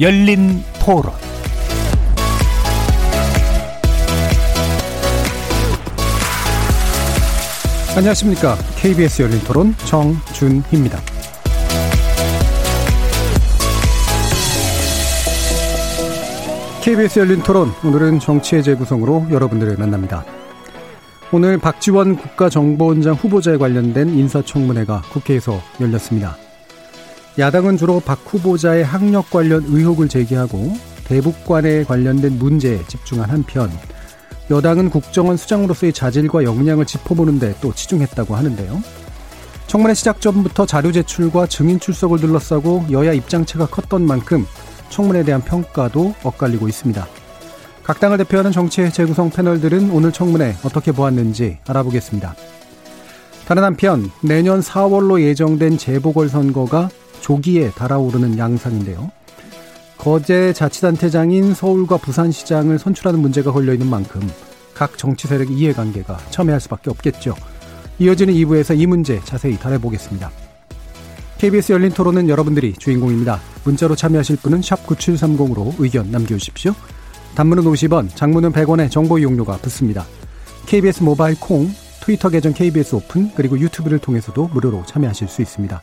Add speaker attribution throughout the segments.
Speaker 1: 열린 토론
Speaker 2: 안녕하십니까. KBS 열린 토론 정준희입니다. KBS 열린 토론 오늘은 정치의 재구성으로 여러분들을 만납니다. 오늘 박지원 국가정보원장 후보자에 관련된 인사청문회가 국회에서 열렸습니다. 야당은 주로 박 후보자의 학력 관련 의혹을 제기하고 대북관에 관련된 문제에 집중한 한편 여당은 국정원 수장으로서의 자질과 역량을 짚어보는데 또 치중했다고 하는데요. 청문회 시작 전부터 자료 제출과 증인 출석을 둘러싸고 여야 입장차가 컸던 만큼 청문회에 대한 평가도 엇갈리고 있습니다. 각 당을 대표하는 정치의 재구성 패널들은 오늘 청문회 어떻게 보았는지 알아보겠습니다. 다른 한편 내년 4월로 예정된 재보궐선거가 조기에 달아오르는 양상인데요. 거제 자치단체장인 서울과 부산시장을 선출하는 문제가 걸려있는 만큼 각 정치 세력 이해관계가 첨예할 수밖에 없겠죠. 이어지는 2부에서 이 문제 자세히 다뤄보겠습니다. KBS 열린 토론은 여러분들이 주인공입니다. 문자로 참여하실 분은 9730으로 의견 남겨주십시오. 단문은 50원, 장문은 100원의 정보 이용료가 붙습니다. KBS 모바일 콩, 트위터 계정 KBS 오픈, 그리고 유튜브를 통해서도 무료로 참여하실 수 있습니다.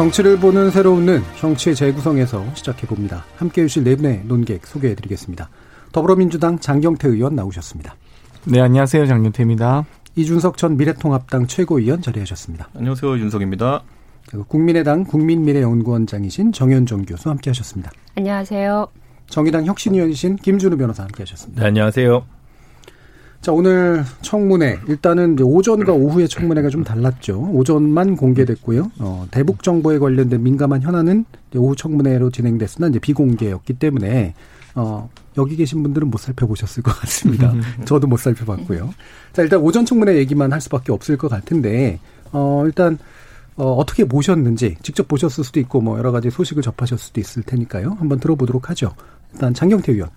Speaker 2: 정치를 보는 새로운 눈, 정치의 재구성에서 시작해봅니다. 함께 해 주실 네 분의 논객 소개해드리겠습니다. 더불어민주당 장경태 의원 나오셨습니다.
Speaker 3: 네, 안녕하세요. 장경태입니다.
Speaker 2: 이준석 전 미래통합당 최고위원 자리하셨습니다.
Speaker 4: 안녕하세요. 윤석입니다.
Speaker 2: 그리고 국민의당 국민미래연구원장이신 정현정 교수 함께하셨습니다.
Speaker 5: 안녕하세요.
Speaker 2: 정의당 혁신위원이신 김준우 변호사 함께하셨습니다.
Speaker 4: 네, 안녕하세요.
Speaker 2: 자 오늘 청문회 일단은 오전과 오후의 청문회가 좀 달랐죠. 오전만 공개됐고요. 어, 대북 정보에 관련된 민감한 현안은 오후 청문회로 진행됐으나 이제 비공개였기 때문에 어, 여기 계신 분들은 못 살펴보셨을 것 같습니다. 저도 못 살펴봤고요. 자 일단 오전 청문회 얘기만 할 수밖에 없을 것 같은데 어, 일단 어, 어떻게 보셨는지 직접 보셨을 수도 있고 뭐 여러 가지 소식을 접하셨을 수도 있을 테니까요. 한번 들어보도록 하죠. 일단 장경태 의원.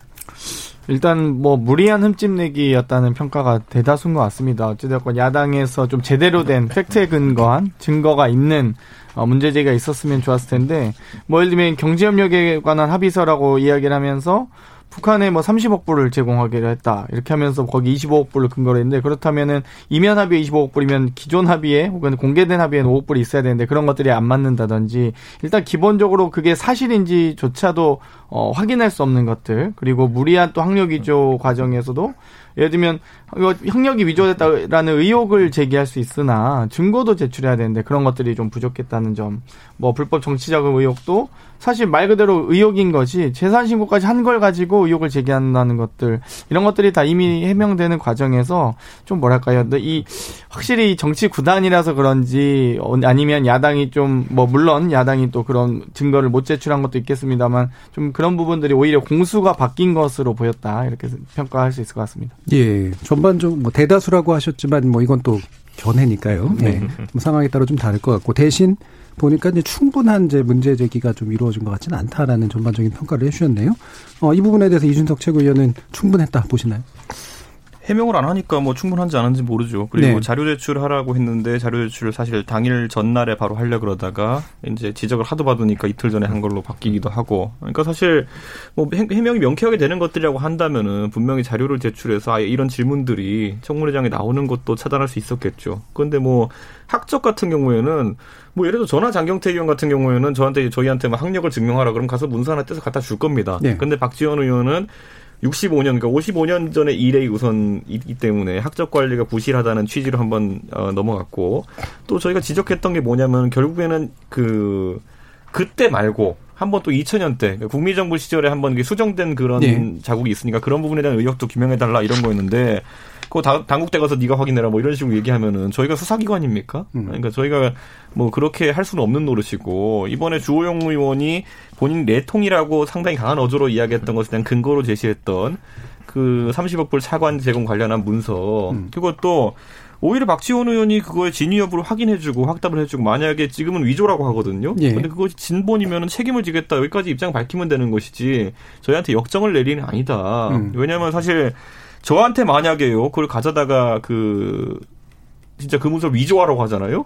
Speaker 3: 일단 뭐 무리한 흠집내기였다는 평가가 대다수인 것 같습니다. 어찌됐건 야당에서 좀 제대로 된 팩트에 근거한 증거가 있는 어, 문제제기가 있었으면 좋았을 텐데 뭐 예를 들면 경제협력에 관한 합의서라고 이야기를 하면서 북한에 뭐 30억 불을 제공하기로 했다. 이렇게 하면서 거기 25억 불을 근거로 했는데 그렇다면은 이면 합의에 25억 불이면 기존 합의에 혹은 공개된 합의에는 5억 불이 있어야 되는데 그런 것들이 안 맞는다든지 일단 기본적으로 그게 사실인지조차도 어, 확인할 수 없는 것들 그리고 무리한 또 학력 위조 과정에서도 예를 들면 이거 학력이 위조됐다라는 의혹을 제기할 수 있으나 증거도 제출해야 되는데 그런 것들이 좀 부족했다는 점. 뭐 불법 정치자금 의혹도 사실 말 그대로 의혹인 것이 재산 신고까지 한 걸 가지고 의혹을 제기한다는 것들 이런 것들이 다 이미 해명되는 과정에서 좀 뭐랄까요? 이 확실히 정치 구단이라서 그런지 아니면 야당이 좀 뭐 물론 야당이 또 그런 증거를 못 제출한 것도 있겠습니다만 좀 그런 부분들이 오히려 공수가 바뀐 것으로 보였다 이렇게 평가할 수 있을 것 같습니다.
Speaker 2: 예, 전반적으로 뭐 대다수라고 하셨지만 뭐 이건 또 견해니까요. 네. 뭐 상황에 따라 좀 다를 것 같고 대신 보니까 이제 충분한 이제 문제 제기가 좀 이루어진 것 같지는 않다라는 전반적인 평가를 해주셨네요. 어, 이 부분에 대해서 이준석 최고위원은 충분했다 보시나요?
Speaker 4: 해명을 안 하니까 뭐 충분한지 안 한지 모르죠. 그리고
Speaker 2: 네.
Speaker 4: 자료 제출하라고 했는데 자료 제출을 사실 당일 전날에 바로 하려 그러다가 이제 지적을 하도 받으니까 이틀 전에 한 걸로 바뀌기도 하고. 그러니까 사실 뭐 해- 해명이 명쾌하게 되는 것들이라고 한다면은 분명히 자료를 제출해서 아예 이런 질문들이 청문회장에 나오는 것도 차단할 수 있었겠죠. 그런데 뭐 학적 같은 경우에는 뭐 예를 들어 전화 장경태 의원 같은 경우에는 저한테 저희한테 뭐 학력을 증명하라 그러면 가서 문서 하나 떼서 갖다 줄 겁니다.
Speaker 2: 네.
Speaker 4: 근데 박지원 의원은 65년, 그러니까 55년 전의 일의 우선이기 때문에 학적 관리가 부실하다는 취지로 한번 어, 넘어갔고 또 저희가 지적했던 게 뭐냐면 결국에는 그 그때 말고 한번 또 2000년 때 그러니까 국민정부 시절에 한번 수정된 그런
Speaker 2: 네.
Speaker 4: 자국이 있으니까 그런 부분에 대한 의혹도 규명해 달라 이런 거였는데 그 당국대 가서 네가 확인해라 뭐 이런 식으로 얘기하면은 저희가 수사기관입니까? 음. 그러니까 저희가 뭐 그렇게 할 수는 없는 노릇이고 이번에 주호영 의원이 본인 내통이라고 상당히 강한 어조로 이야기했던 것에 대한 근거로 제시했던 그 30억 불 차관 제공 관련한 문서 음. 그것도 오히려 박지원 의원이 그거의 진위 여부를 확인해주고 확답을 해주고 만약에 지금은 위조라고 하거든요. 예. 근데 그것이 진본이면 책임을 지겠다 여기까지 입장 밝히면 되는 것이지 저희한테 역정을 내리는 아니다. 음. 왜냐하면 사실 저한테 만약에요 그걸 가져다가 그 진짜 그 문서 위조하라고 하잖아요.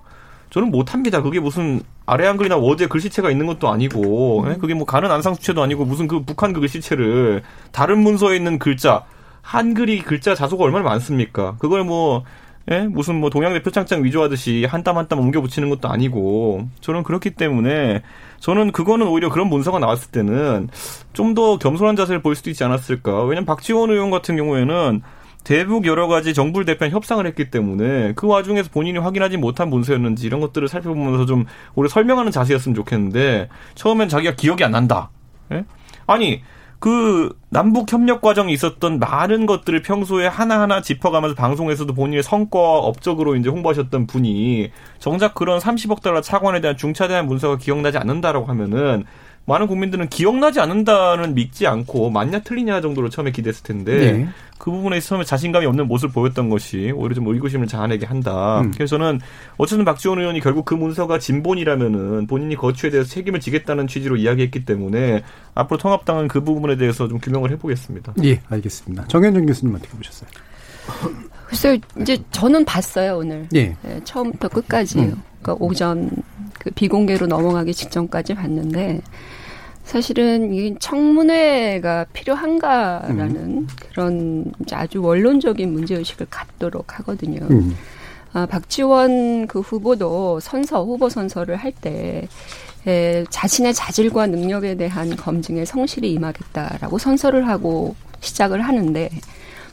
Speaker 4: 저는 못합니다. 그게 무슨 아래 한글이나 워드에 글씨체가 있는 것도 아니고 음. 그게 뭐 가는 안상 수체도 아니고 무슨 그 북한 그 글씨체를 다른 문서에 있는 글자 한글이 글자 자소가 얼마나 많습니까? 그걸 뭐 예? 무슨 뭐 동양대 표창장 위조하듯이 한 땀 한 땀 옮겨 붙이는 것도 아니고 저는 그렇기 때문에 저는 그거는 오히려 그런 문서가 나왔을 때는 좀 더 겸손한 자세를 보일 수도 있지 않았을까. 왜냐면 박지원 의원 같은 경우에는 대북 여러 가지 정부를 대표한 협상을 했기 때문에 그 와중에서 본인이 확인하지 못한 문서였는지 이런 것들을 살펴보면서 좀 오히려 설명하는 자세였으면 좋겠는데 처음엔 자기가 기억이 안 난다. 예? 아니 그 남북 협력 과정이 있었던 많은 것들을 평소에 하나하나 짚어가면서 방송에서도 본인의 성과 업적으로 이제 홍보하셨던 분이 정작 그런 30억 달러 차관에 대한 중차대한 문서가 기억나지 않는다라고 하면은 많은 국민들은 기억나지 않는다는 믿지 않고 맞냐 틀리냐 정도로 처음에 기대했을 텐데 네. 그 부분에 처음에 자신감이 없는 모습을 보였던 것이 오히려 좀 의구심을 자아내게 한다. 음. 그래서 저는 어쨌든 박지원 의원이 결국 그 문서가 진본이라면은 본인이 거취에 대해서 책임을 지겠다는 취지로 이야기했기 때문에 앞으로 통합당은 그 부분에 대해서 좀 규명을 해보겠습니다.
Speaker 2: 예, 알겠습니다. 정현정 교수님 어떻게 보셨어요?
Speaker 5: 글쎄요, 이제 저는 봤어요 오늘. 예. 네, 처음부터 끝까지. 음. 그러니까 오전 그 비공개로 넘어가기 직전까지 봤는데 사실은 이 청문회가 필요한가라는 음. 그런 아주 원론적인 문제의식을 갖도록 하거든요. 음. 아, 박지원 그 후보도 선서, 후보 선서를 할 때, 에, 자신의 자질과 능력에 대한 검증에 성실히 임하겠다라고 선서를 하고 시작을 하는데,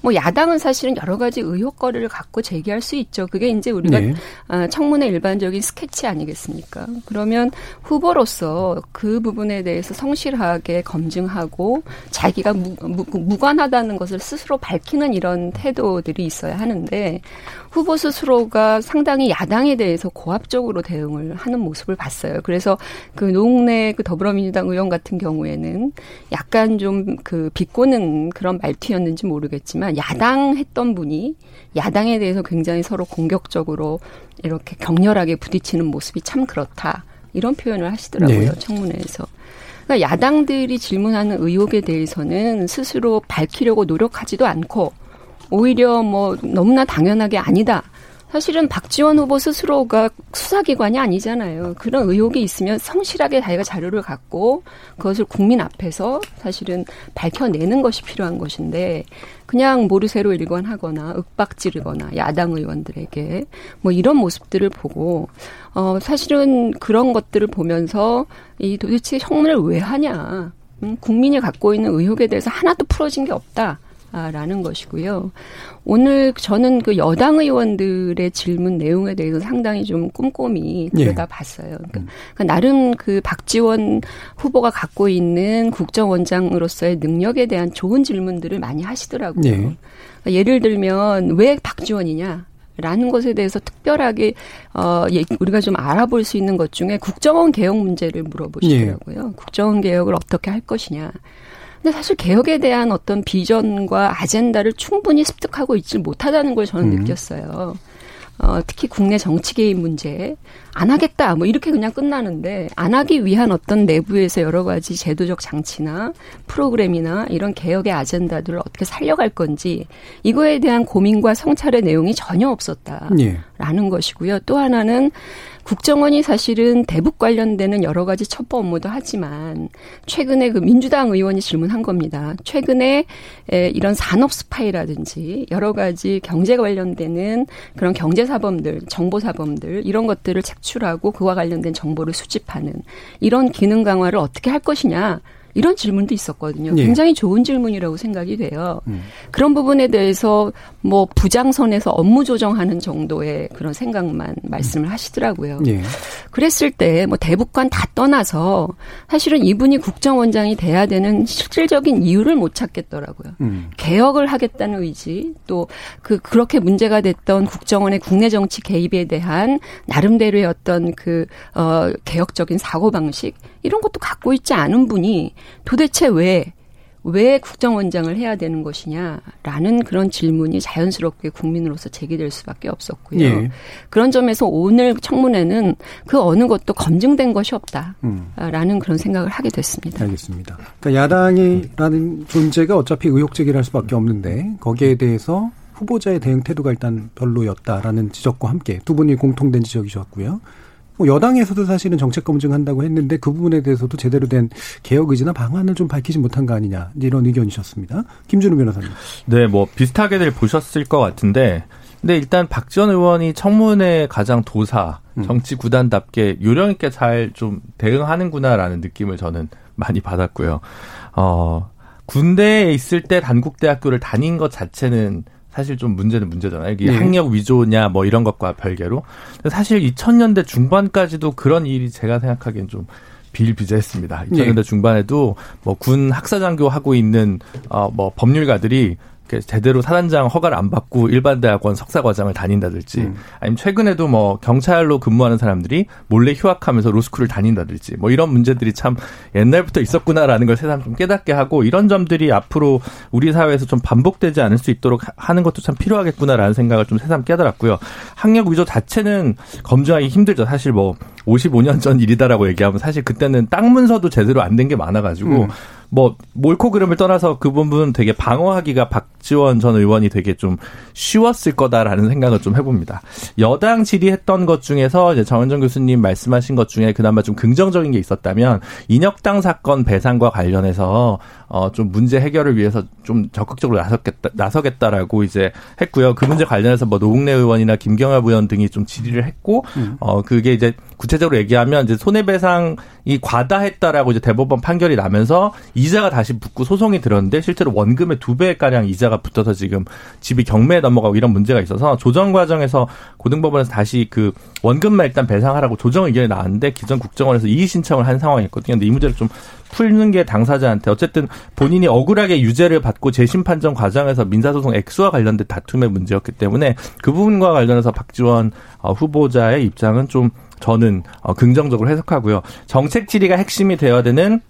Speaker 5: 뭐 야당은 사실은 여러 가지 의혹거리를 갖고 제기할 수 있죠. 그게 이제 우리가 네. 아, 청문회 일반적인 스케치 아니겠습니까? 그러면 후보로서 그 부분에 대해서 성실하게 검증하고 자기가 무, 무, 무관하다는 것을 스스로 밝히는 이런 태도들이 있어야 하는데 후보 스스로가 상당히 야당에 대해서 고압적으로 대응을 하는 모습을 봤어요. 그래서 그 노웅래 그 더불어민주당 의원 같은 경우에는 약간 좀 그 비꼬는 그런 말투였는지 모르겠지만 야당 했던 분이 야당에 대해서 굉장히 서로 공격적으로 이렇게 격렬하게 부딪히는 모습이 참 그렇다. 이런 표현을 하시더라고요. 네. 청문회에서. 그러니까 야당들이 질문하는 의혹에 대해서는 스스로 밝히려고 노력하지도 않고 오히려 뭐 너무나 당연하게 아니다. 사실은 박지원 후보 스스로가 수사기관이 아니잖아요. 그런 의혹이 있으면 성실하게 자기가 자료를 갖고 그것을 국민 앞에서 사실은 밝혀내는 것이 필요한 것인데 그냥 모르쇠로 일관하거나 윽박지르거나 야당 의원들에게 뭐 이런 모습들을 보고 어 사실은 그런 것들을 보면서 이 도대체 청문회를 왜 하냐. 음, 국민이 갖고 있는 의혹에 대해서 하나도 풀어진 게 없다. 라는 것이고요. 오늘 저는 그 여당 의원들의 질문 내용에 대해서 상당히 좀 꼼꼼히 예. 들여다봤어요. 그러니까 음. 그러니까 나름 그 박지원 후보가 갖고 있는 국정원장으로서의 능력에 대한 좋은 질문들을 많이 하시더라고요. 예. 그러니까 예를 들면 왜 박지원이냐? 라는 것에 대해서 특별하게 어 예, 우리가 좀 알아볼 수 있는 것 중에 국정원 개혁 문제를 물어보시더라고요. 예. 국정원 개혁을 어떻게 할 것이냐. 근데 사실 개혁에 대한 어떤 비전과 아젠다를 충분히 습득하고 있지 못하다는 걸 저는 음. 느꼈어요. 어, 특히 국내 정치 개입 문제 안 하겠다 뭐 이렇게 그냥 끝나는데 안 하기 위한 어떤 내부에서 여러 가지 제도적 장치나 프로그램이나 이런 개혁의 아젠다들을 어떻게 살려갈 건지 이거에 대한 고민과 성찰의 내용이 전혀 없었다 라는 예. 것이고요. 또 하나는 국정원이 사실은 대북 관련되는 여러 가지 첩보 업무도 하지만 최근에 그 민주당 의원이 질문한 겁니다. 최근에 이런 산업 스파이라든지 여러 가지 경제 관련되는 그런 경제 사범들, 정보 사범들 이런 것들을 착출하고 그와 관련된 정보를 수집하는 이런 기능 강화를 어떻게 할 것이냐 이런 질문도 있었거든요. 예. 굉장히 좋은 질문이라고 생각이 돼요. 음. 그런 부분에 대해서 뭐 부장선에서 업무 조정하는 정도의 그런 생각만 말씀을 하시더라고요. 예. 그랬을 때 뭐 대북관 다 떠나서 사실은 이분이 국정원장이 돼야 되는 실질적인 이유를 못 찾겠더라고요. 음. 개혁을 하겠다는 의지 또 그 그렇게 문제가 됐던 국정원의 국내 정치 개입에 대한 나름대로의 어떤 그 어 개혁적인 사고 방식 이런 것도 갖고 있지 않은 분이 도대체 왜 왜 국정원장을 해야 되는 것이냐라는 그런 질문이 자연스럽게 국민으로서 제기될 수밖에 없었고요. 예. 그런 점에서 오늘 청문회는 그 어느 것도 검증된 것이 없다라는 음. 그런 생각을 하게 됐습니다.
Speaker 2: 알겠습니다. 그러니까 야당이라는 존재가 어차피 의혹 제기를 할 수밖에 없는데 거기에 대해서 후보자의 대응 태도가 일단 별로였다라는 지적과 함께 두 분이 공통된 지적이셨고요. 뭐 여당에서도 사실은 정책 검증한다고 했는데 그 부분에 대해서도 제대로 된 개혁 의지나 방안을 좀 밝히지 못한 거 아니냐 이런 의견이셨습니다. 김준우 변호사님.
Speaker 6: 네, 뭐 비슷하게들 보셨을 것 같은데, 근데 일단 박지원 의원이 청문회 가장 도사 음. 정치 구단답게 요령 있게 잘 좀 대응하는구나라는 느낌을 저는 많이 받았고요. 어, 군대에 있을 때 단국대학교를 다닌 것 자체는 사실 좀 문제는 문제잖아요. 이게 네. 학력 위조냐 뭐 이런 것과 별개로. 사실 2000년대 중반까지도 그런 일이 제가 생각하기엔 좀 비일비재했습니다. 2000년대 네. 중반에도 뭐 군 학사장교 하고 있는 어뭐 법률가들이 제대로 사단장 허가를 안 받고 일반 대학원 석사 과정을 다닌다든지 음. 아니면 최근에도 뭐 경찰로 근무하는 사람들이 몰래 휴학하면서 로스쿨을 다닌다든지 뭐 이런 문제들이 참 옛날부터 있었구나라는 걸 새삼 좀 깨닫게 하고 이런 점들이 앞으로 우리 사회에서 좀 반복되지 않을 수 있도록 하는 것도 참 필요하겠구나라는 생각을 좀 새삼 깨달았고요. 학력 위조 자체는 검증하기 힘들죠. 사실 뭐 55년 전 일이다라고 얘기하면 사실 그때는 땅 문서도 제대로 안 된 게 많아가지고 음. 뭐 몰코 그름을 떠나서 그 부분 되게 방어하기가 박지원 전 의원이 되게 좀 쉬웠을 거다라는 생각을 좀 해봅니다. 여당 질의했던 것 중에서 이제 정은정 교수님 말씀하신 것 중에 그나마 좀 긍정적인 게 있었다면 인혁당 사건 배상과 관련해서 어좀 문제 해결을 위해서 좀 적극적으로 나서겠다 나서겠다라고 이제 했고요. 그 문제 관련해서 뭐 노웅래 의원이나 김경엽 의원 등이 좀 질의를 했고 음. 어 그게 이제 구체적으로 얘기하면 이제 손해배상이 과다했다라고 이제 대법원 판결이 나면서 이 자가 다시 붙고 소송이 들었는데 실제로 원금의 두 배 가량 이자가 붙어서 지금 집이 경매에 넘어가고 이런 문제가 있어서 조정 과정에서 고등법원에서 다시 그 원금만 일단 배상하라고 조정 의견이 나왔는데 기존 국정원에서 이의 신청을 한 상황이었거든요. 근데 이 문제를 좀 풀는 게 당사자한테 어쨌든 본인이 억울하게 유죄를 받고 재심 판정 과정에서 민사소송 액수와 관련된 다툼의 문제였기 때문에 그 부분과 관련해서 박지원 어, 후보자의 입장은 좀 저는 어, 긍정적으로 해석하고요. 정책 질의가 핵심이 되어야 되는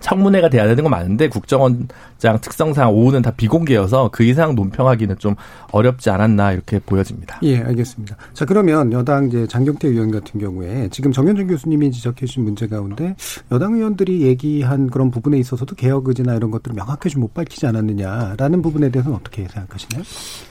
Speaker 6: 청문회가 돼야 되는 건 맞는데 국정원 장 특성상 오후는 다 비공개여서 그 이상 논평하기는 좀 어렵지 않았나 이렇게 보여집니다.
Speaker 2: 예, 알겠습니다. 자, 그러면 여당 이제 장경태 의원 같은 경우에 지금 정현준 교수님이 지적해 주신 문제 가운데 여당 의원들이 얘기한 그런 부분에 있어서도 개혁 의지나 이런 것들을 명확하게 좀못 밝히지 않았느냐라는 부분에 대해서는 어떻게 생각하시나요?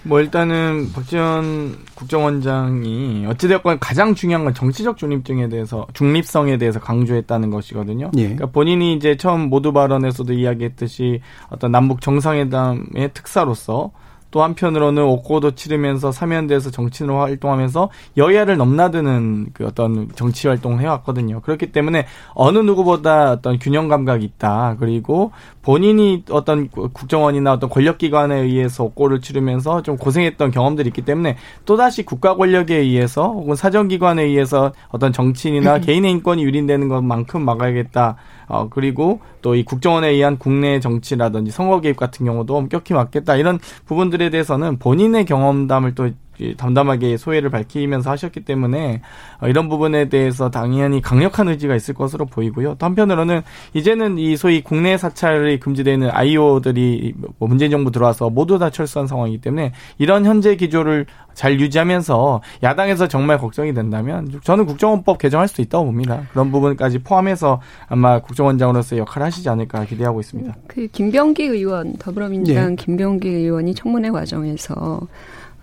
Speaker 3: 뭐 일단은 박지원 국정원장이 어찌되었건 가장 중요한 건 정치적 중립증에 대해서 중립성에 대해서 강조했다는 것이거든요. 예. 그러니까 본인이 이제 처음 모두 발언에서도 이야기했듯이 어떤 남북 정상회담의 특사로서 또 한편으로는 옥고도 치르면서 사면대에서 정치인으로 활동하면서 여야를 넘나드는 그 어떤 정치 활동을 해왔거든요. 그렇기 때문에 어느 누구보다 어떤 균형 감각이 있다. 그리고 본인이 어떤 국정원이나 어떤 권력기관에 의해서 옥고를 치르면서 좀 고생했던 경험들이 있기 때문에 또다시 국가 권력에 의해서 혹은 사정기관에 의해서 어떤 정치인이나 개인의 인권이 유린되는 것만큼 막아야겠다. 어, 그리고 또 이 국정원에 의한 국내 정치라든지 선거 개입 같은 경우도 엄격히 막겠다. 이런 부분들에 대해서는 본인의 경험담을 또 담담하게 소회를 밝히면서 하셨기 때문에 어, 이런 부분에 대해서 당연히 강력한 의지가 있을 것으로 보이고요. 또 한편으로는 이제는 이 소위 국내 사찰이 금지되는 아이오들이 뭐 문재인 정부 들어와서 모두 다 철수한 상황이기 때문에 이런 현재 기조를 잘 유지하면서 야당에서 정말 걱정이 된다면 저는 국정원법 개정할 수도 있다고 봅니다. 그런 부분까지 포함해서 아마 국정원장으로서 역할을 하시지 않을까 기대하고 있습니다.
Speaker 5: 그 김병기 의원 더불어민주당 네. 김병기 의원이 청문회 과정에서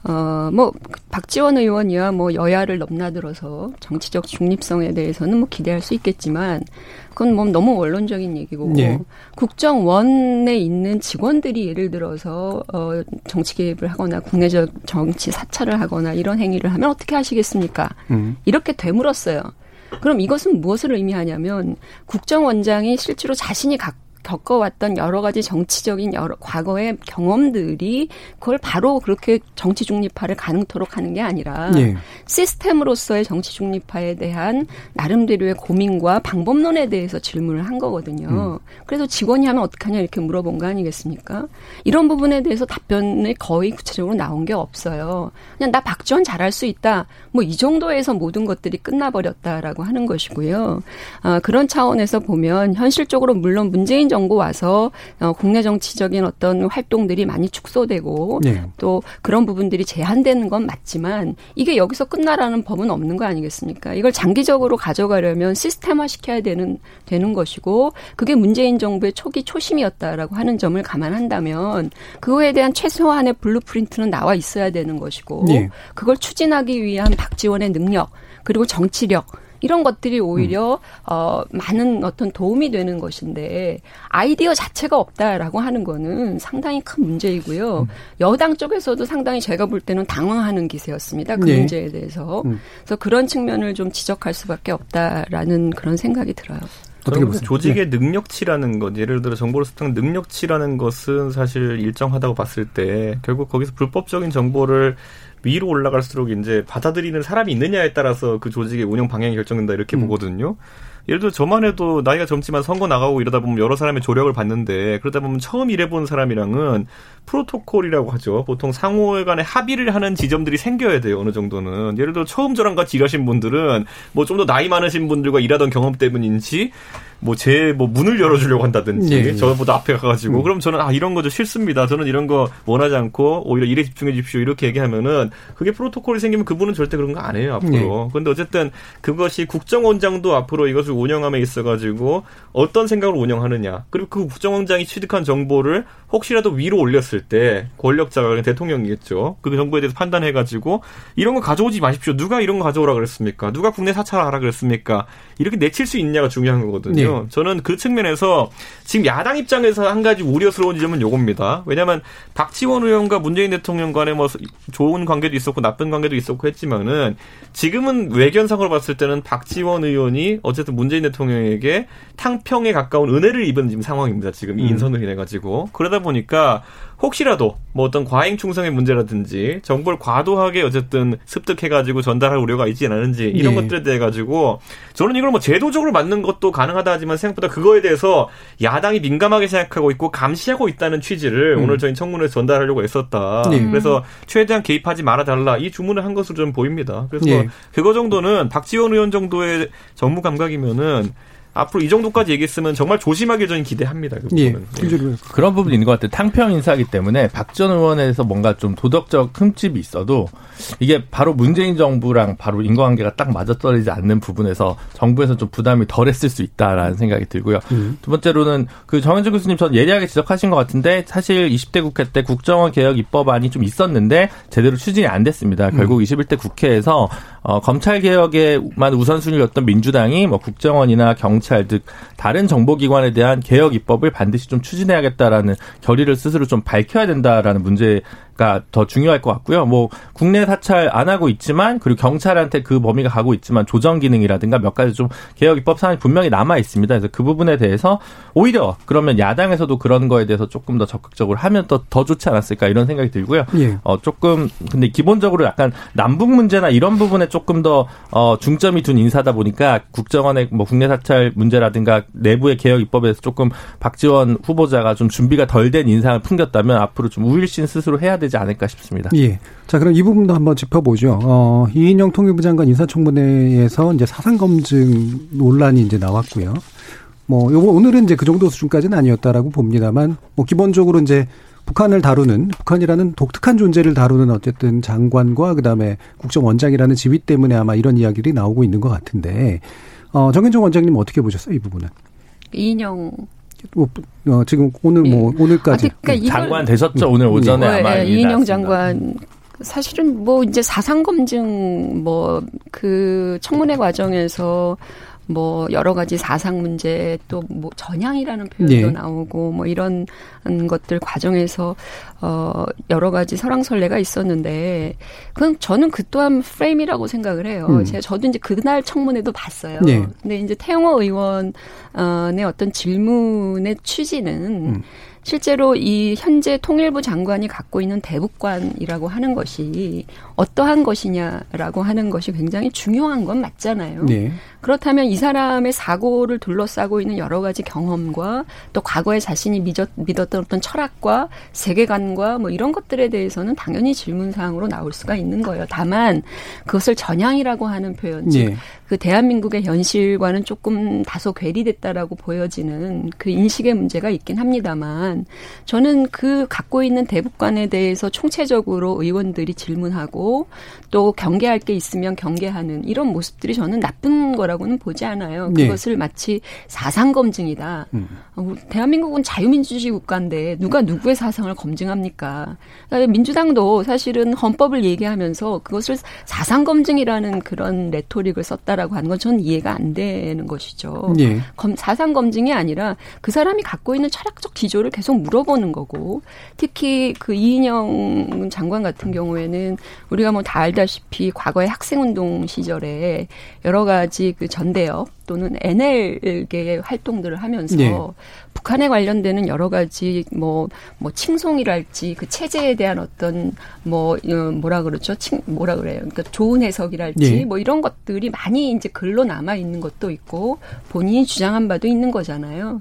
Speaker 5: 어, 뭐, 박지원 의원이야 뭐 여야를 넘나들어서 정치적 중립성에 대해서는 뭐 기대할 수 있겠지만 그건 뭐 너무 원론적인 얘기고 네. 국정원에 있는 직원들이 예를 들어서 어, 정치 개입을 하거나 국내적 정치 사찰을 하거나 이런 행위를 하면 어떻게 하시겠습니까? 음. 이렇게 되물었어요. 그럼 이것은 무엇을 의미하냐면 국정원장이 실제로 자신이 갖 겪어왔던 여러 가지 정치적인 여러 과거의 경험들이 그걸 바로 그렇게 정치 중립화를 가능토록 하는 게 아니라 예. 시스템으로서의 정치 중립화에 대한 나름대로의 고민과 방법론에 대해서 질문을 한 거거든요. 음. 그래서 직원이 하면 어떡하냐 이렇게 물어본 거 아니겠습니까? 이런 부분에 대해서 답변이 거의 구체적으로 나온 게 없어요. 그냥 나 박지원 잘할 수 있다. 뭐 이 정도에서 모든 것들이 끝나버렸다라고 하는 것이고요. 아, 그런 차원에서 보면 현실적으로 물론 문재인 정부 와서 어, 국내 정치적인 어떤 활동들이 많이 축소되고 네. 또 그런 부분들이 제한되는 건 맞지만 이게 여기서 끝나라는 법은 없는 거 아니겠습니까? 이걸 장기적으로 가져가려면 시스템화 시켜야 되는 되는 것이고 그게 문재인 정부의 초기 초심이었다라고 하는 점을 감안한다면 그거에 대한 최소한의 blueprint는 나와 있어야 되는 것이고 네. 그걸 추진하기 위한 박지원의 능력 그리고 정치력 이런 것들이 오히려 음. 어 많은 어떤 도움이 되는 것인데 아이디어 자체가 없다라고 하는 거는 상당히 큰 문제이고요. 음. 여당 쪽에서도 상당히 제가 볼 때는 당황하는 기세였습니다. 그 네. 문제에 대해서. 음. 그래서 그런 측면을 좀 지적할 수밖에 없다라는 그런 생각이 들어요.
Speaker 4: 어떻게 보세요? 조직의 네. 능력치라는 것, 예를 들어 정보를 습득한 능력치라는 것은 사실 일정하다고 봤을 때 결국 거기서 불법적인 정보를 위로 올라갈수록 이제 받아들이는 사람이 있느냐에 따라서 그 조직의 운영 방향이 결정된다 이렇게 음. 보거든요. 예를 들어 저만 해도 나이가 젊지만 선거 나가고 이러다 보면 여러 사람의 조력을 받는데 그러다 보면 처음 일해본 사람이랑은 프로토콜이라고 하죠. 보통 상호 간에 합의를 하는 지점들이 생겨야 돼요. 어느 정도는. 예를 들어 처음 저랑 같이 일하신 분들은 뭐 좀 더 나이 많으신 분들과 일하던 경험 때문인지 뭐제뭐 뭐 문을 열어주려고 한다든지 네. 저보다 앞에 가가지고 음. 그럼 저는 아 이런 거죠 싫습니다. 저는 이런 거 원하지 않고 오히려 일에 집중해 주십시오 이렇게 얘기하면은 그게 프로토콜이 생기면 그분은 절대 그런 거 안 해요 앞으로. 네. 그런데 어쨌든 그것이 국정원장도 앞으로 이것을 운영함에 있어가지고 어떤 생각으로 운영하느냐 그리고 그 국정원장이 취득한 정보를 혹시라도 위로 올렸을 때 권력자가 대통령이겠죠. 그 정보에 대해서 판단해가지고 이런 거 가져오지 마십시오. 누가 이런 거 가져오라 그랬습니까? 누가 국내 사찰하라 그랬습니까? 이렇게 내칠 수 있냐가 중요한 거거든요. 네. 네. 저는 그 측면에서 지금 야당 입장에서 한 가지 우려스러운 지점은 요겁니다. 왜냐하면 박지원 의원과 문재인 대통령 간에 뭐 좋은 관계도 있었고 나쁜 관계도 있었고 했지만은 지금은 외견상으로 봤을 때는 박지원 의원이 어쨌든 문재인 대통령에게 탕평에 가까운 은혜를 입은 지금 상황입니다. 지금 이 음. 인선을 인해 가지고 그러다 보니까 혹시라도 뭐 어떤 과잉 충성의 문제라든지 정보를 과도하게 어쨌든 습득해가지고 전달할 우려가 있지 않은지 이런 네. 것들에 대해 가지고 저는 이걸 뭐 제도적으로 맞는 것도 가능하다 하지만 생각보다 그거에 대해서 야당이 민감하게 생각하고 있고 감시하고 있다는 취지를 음. 오늘 저희 청문회에서 전달하려고 했었다. 네. 그래서 최대한 개입하지 말아달라 이 주문을 한 것으로 좀 보입니다. 그래서 네. 그거 정도는 박지원 의원 정도의 정무 감각이면은 앞으로 이 정도까지 얘기했으면 정말 조심하길 저는 기대합니다. 그 예. 예.
Speaker 6: 그런 부분이 있는 것 같아요. 탕평 인사기 때문에 박 전 의원에서 뭔가 좀 도덕적 흠집이 있어도 이게 바로 문재인 정부랑 바로 인과관계가 딱 맞아떨어지지 않는 부분에서 정부에서 좀 부담이 덜했을 수 있다라는 생각이 들고요. 음. 두 번째로는 그 정현주 교수님 전 예리하게 지적하신 것 같은데 사실 20대 국회 때 국정원 개혁 입법안이 좀 있었는데 제대로 추진이 안 됐습니다. 결국 음. 21대 국회에서 어, 검찰 개혁에만 우선순위였던 민주당이 뭐 국정원이나 경찰 등 다른 정보기관에 대한 개혁 입법을 반드시 좀 추진해야겠다라는 결의를 스스로 좀 밝혀야 된다라는 문제 더 중요할 것 같고요. 뭐 국내 사찰 안 하고 있지만 그리고 경찰한테 그 범위가 가고 있지만 조정 기능이라든가 몇 가지 좀 개혁 입법 사항이 분명히 남아 있습니다. 그래서 그 부분에 대해서 오히려 그러면 야당에서도 그런 거에 대해서 조금 더 적극적으로 하면 더, 더 좋지 않았을까 이런 생각이 들고요. 예. 어 조금 근데 기본적으로 약간 남북 문제나 이런 부분에 조금 더 어, 중점이 둔 인사다 보니까 국정원의 뭐 국내 사찰 문제라든가 내부의 개혁 입법에서 조금 박지원 후보자가 좀 준비가 덜 된 인상을 풍겼다면 앞으로 좀 우일신 스스로 해야 되지 않을까 싶습니다.
Speaker 2: 예. 자, 그럼 이 부분도 한번 짚어보죠. 어, 이인영 통일부 장관 인사청문회에서 이제 사상검증 논란이 이제 나왔고요. 뭐, 요거 오늘은 이제 그 정도 수준까지는 아니었다라고 봅니다만, 뭐, 기본적으로 이제 북한을 다루는 북한이라는 독특한 존재를 다루는 어쨌든 장관과 그 다음에 국정원장이라는 지위 때문에 아마 이런 이야기들이 나오고 있는 것 같은데 어 정현정 원장님 어떻게 보셨어요 이 부분은?
Speaker 5: 이인영
Speaker 2: 뭐, 어, 지금 오늘 뭐 네. 오늘까지 아,
Speaker 6: 그러니까 장관 되셨죠 오늘 오전에 네. 아마
Speaker 5: 네, 이인영 장관 사실은 뭐 이제 사상 검증 뭐 그 청문회 과정에서 뭐 여러 가지 사상 문제 또 뭐 전향이라는 표현도 네. 나오고 뭐 이런 것들 과정에서 어 여러 가지 설왕설래가 있었는데 그건 저는 그 또한 프레임이라고 생각을 해요. 음. 제가 저도 이제 그날 청문회도 봤어요. 네. 근데 이제 태영호 의원의 어떤 질문의 취지는 음. 실제로 이 현재 통일부 장관이 갖고 있는 대북관이라고 하는 것이 어떠한 것이냐라고 하는 것이 굉장히 중요한 건 맞잖아요. 네. 그렇다면 이 사람의 사고를 둘러싸고 있는 여러 가지 경험과 또 과거에 자신이 믿었, 믿었던 어떤 철학과 세계관과 뭐 이런 것들에 대해서는 당연히 질문 사항으로 나올 수가 있는 거예요. 다만 그것을 전향이라고 하는 표현, 네. 그 대한민국의 현실과는 조금 다소 괴리됐다라고 보여지는 그 인식의 문제가 있긴 합니다만 저는 그 갖고 있는 대북관에 대해서 총체적으로 의원들이 질문하고 또 경계할 게 있으면 경계하는 이런 모습들이 저는 나쁜 거라 고는 보지 않아요. 네. 그것을 네. 마치 사상 검증이다. 음. 어, 대한민국은 자유민주주의 국가인데 누가 누구의 사상을 검증합니까? 민주당도 사실은 헌법을 얘기하면서 그것을 사상 검증이라는 그런 레토릭을 썼다. 있다라고 하는 건 저는 이해가 안 되는 것이죠. 예. 검, 사상 검증이 아니라 그 사람이 갖고 있는 철학적 기조를 계속 물어보는 거고 특히 그 이인영 장관 같은 경우에는 우리가 뭐 다 알다시피 과거에 학생운동 시절에 여러 가지 그 전대협 또는 NL계의 활동들을 하면서 네. 북한에 관련되는 여러 가지 뭐, 뭐, 칭송이랄지 그 체제에 대한 어떤 뭐, 어, 뭐라 그러죠? 칭, 뭐라 그래요? 그러니까 좋은 해석이랄지 네. 뭐 이런 것들이 많이 이제 글로 남아 있는 것도 있고 본인이 주장한 바도 있는 거잖아요.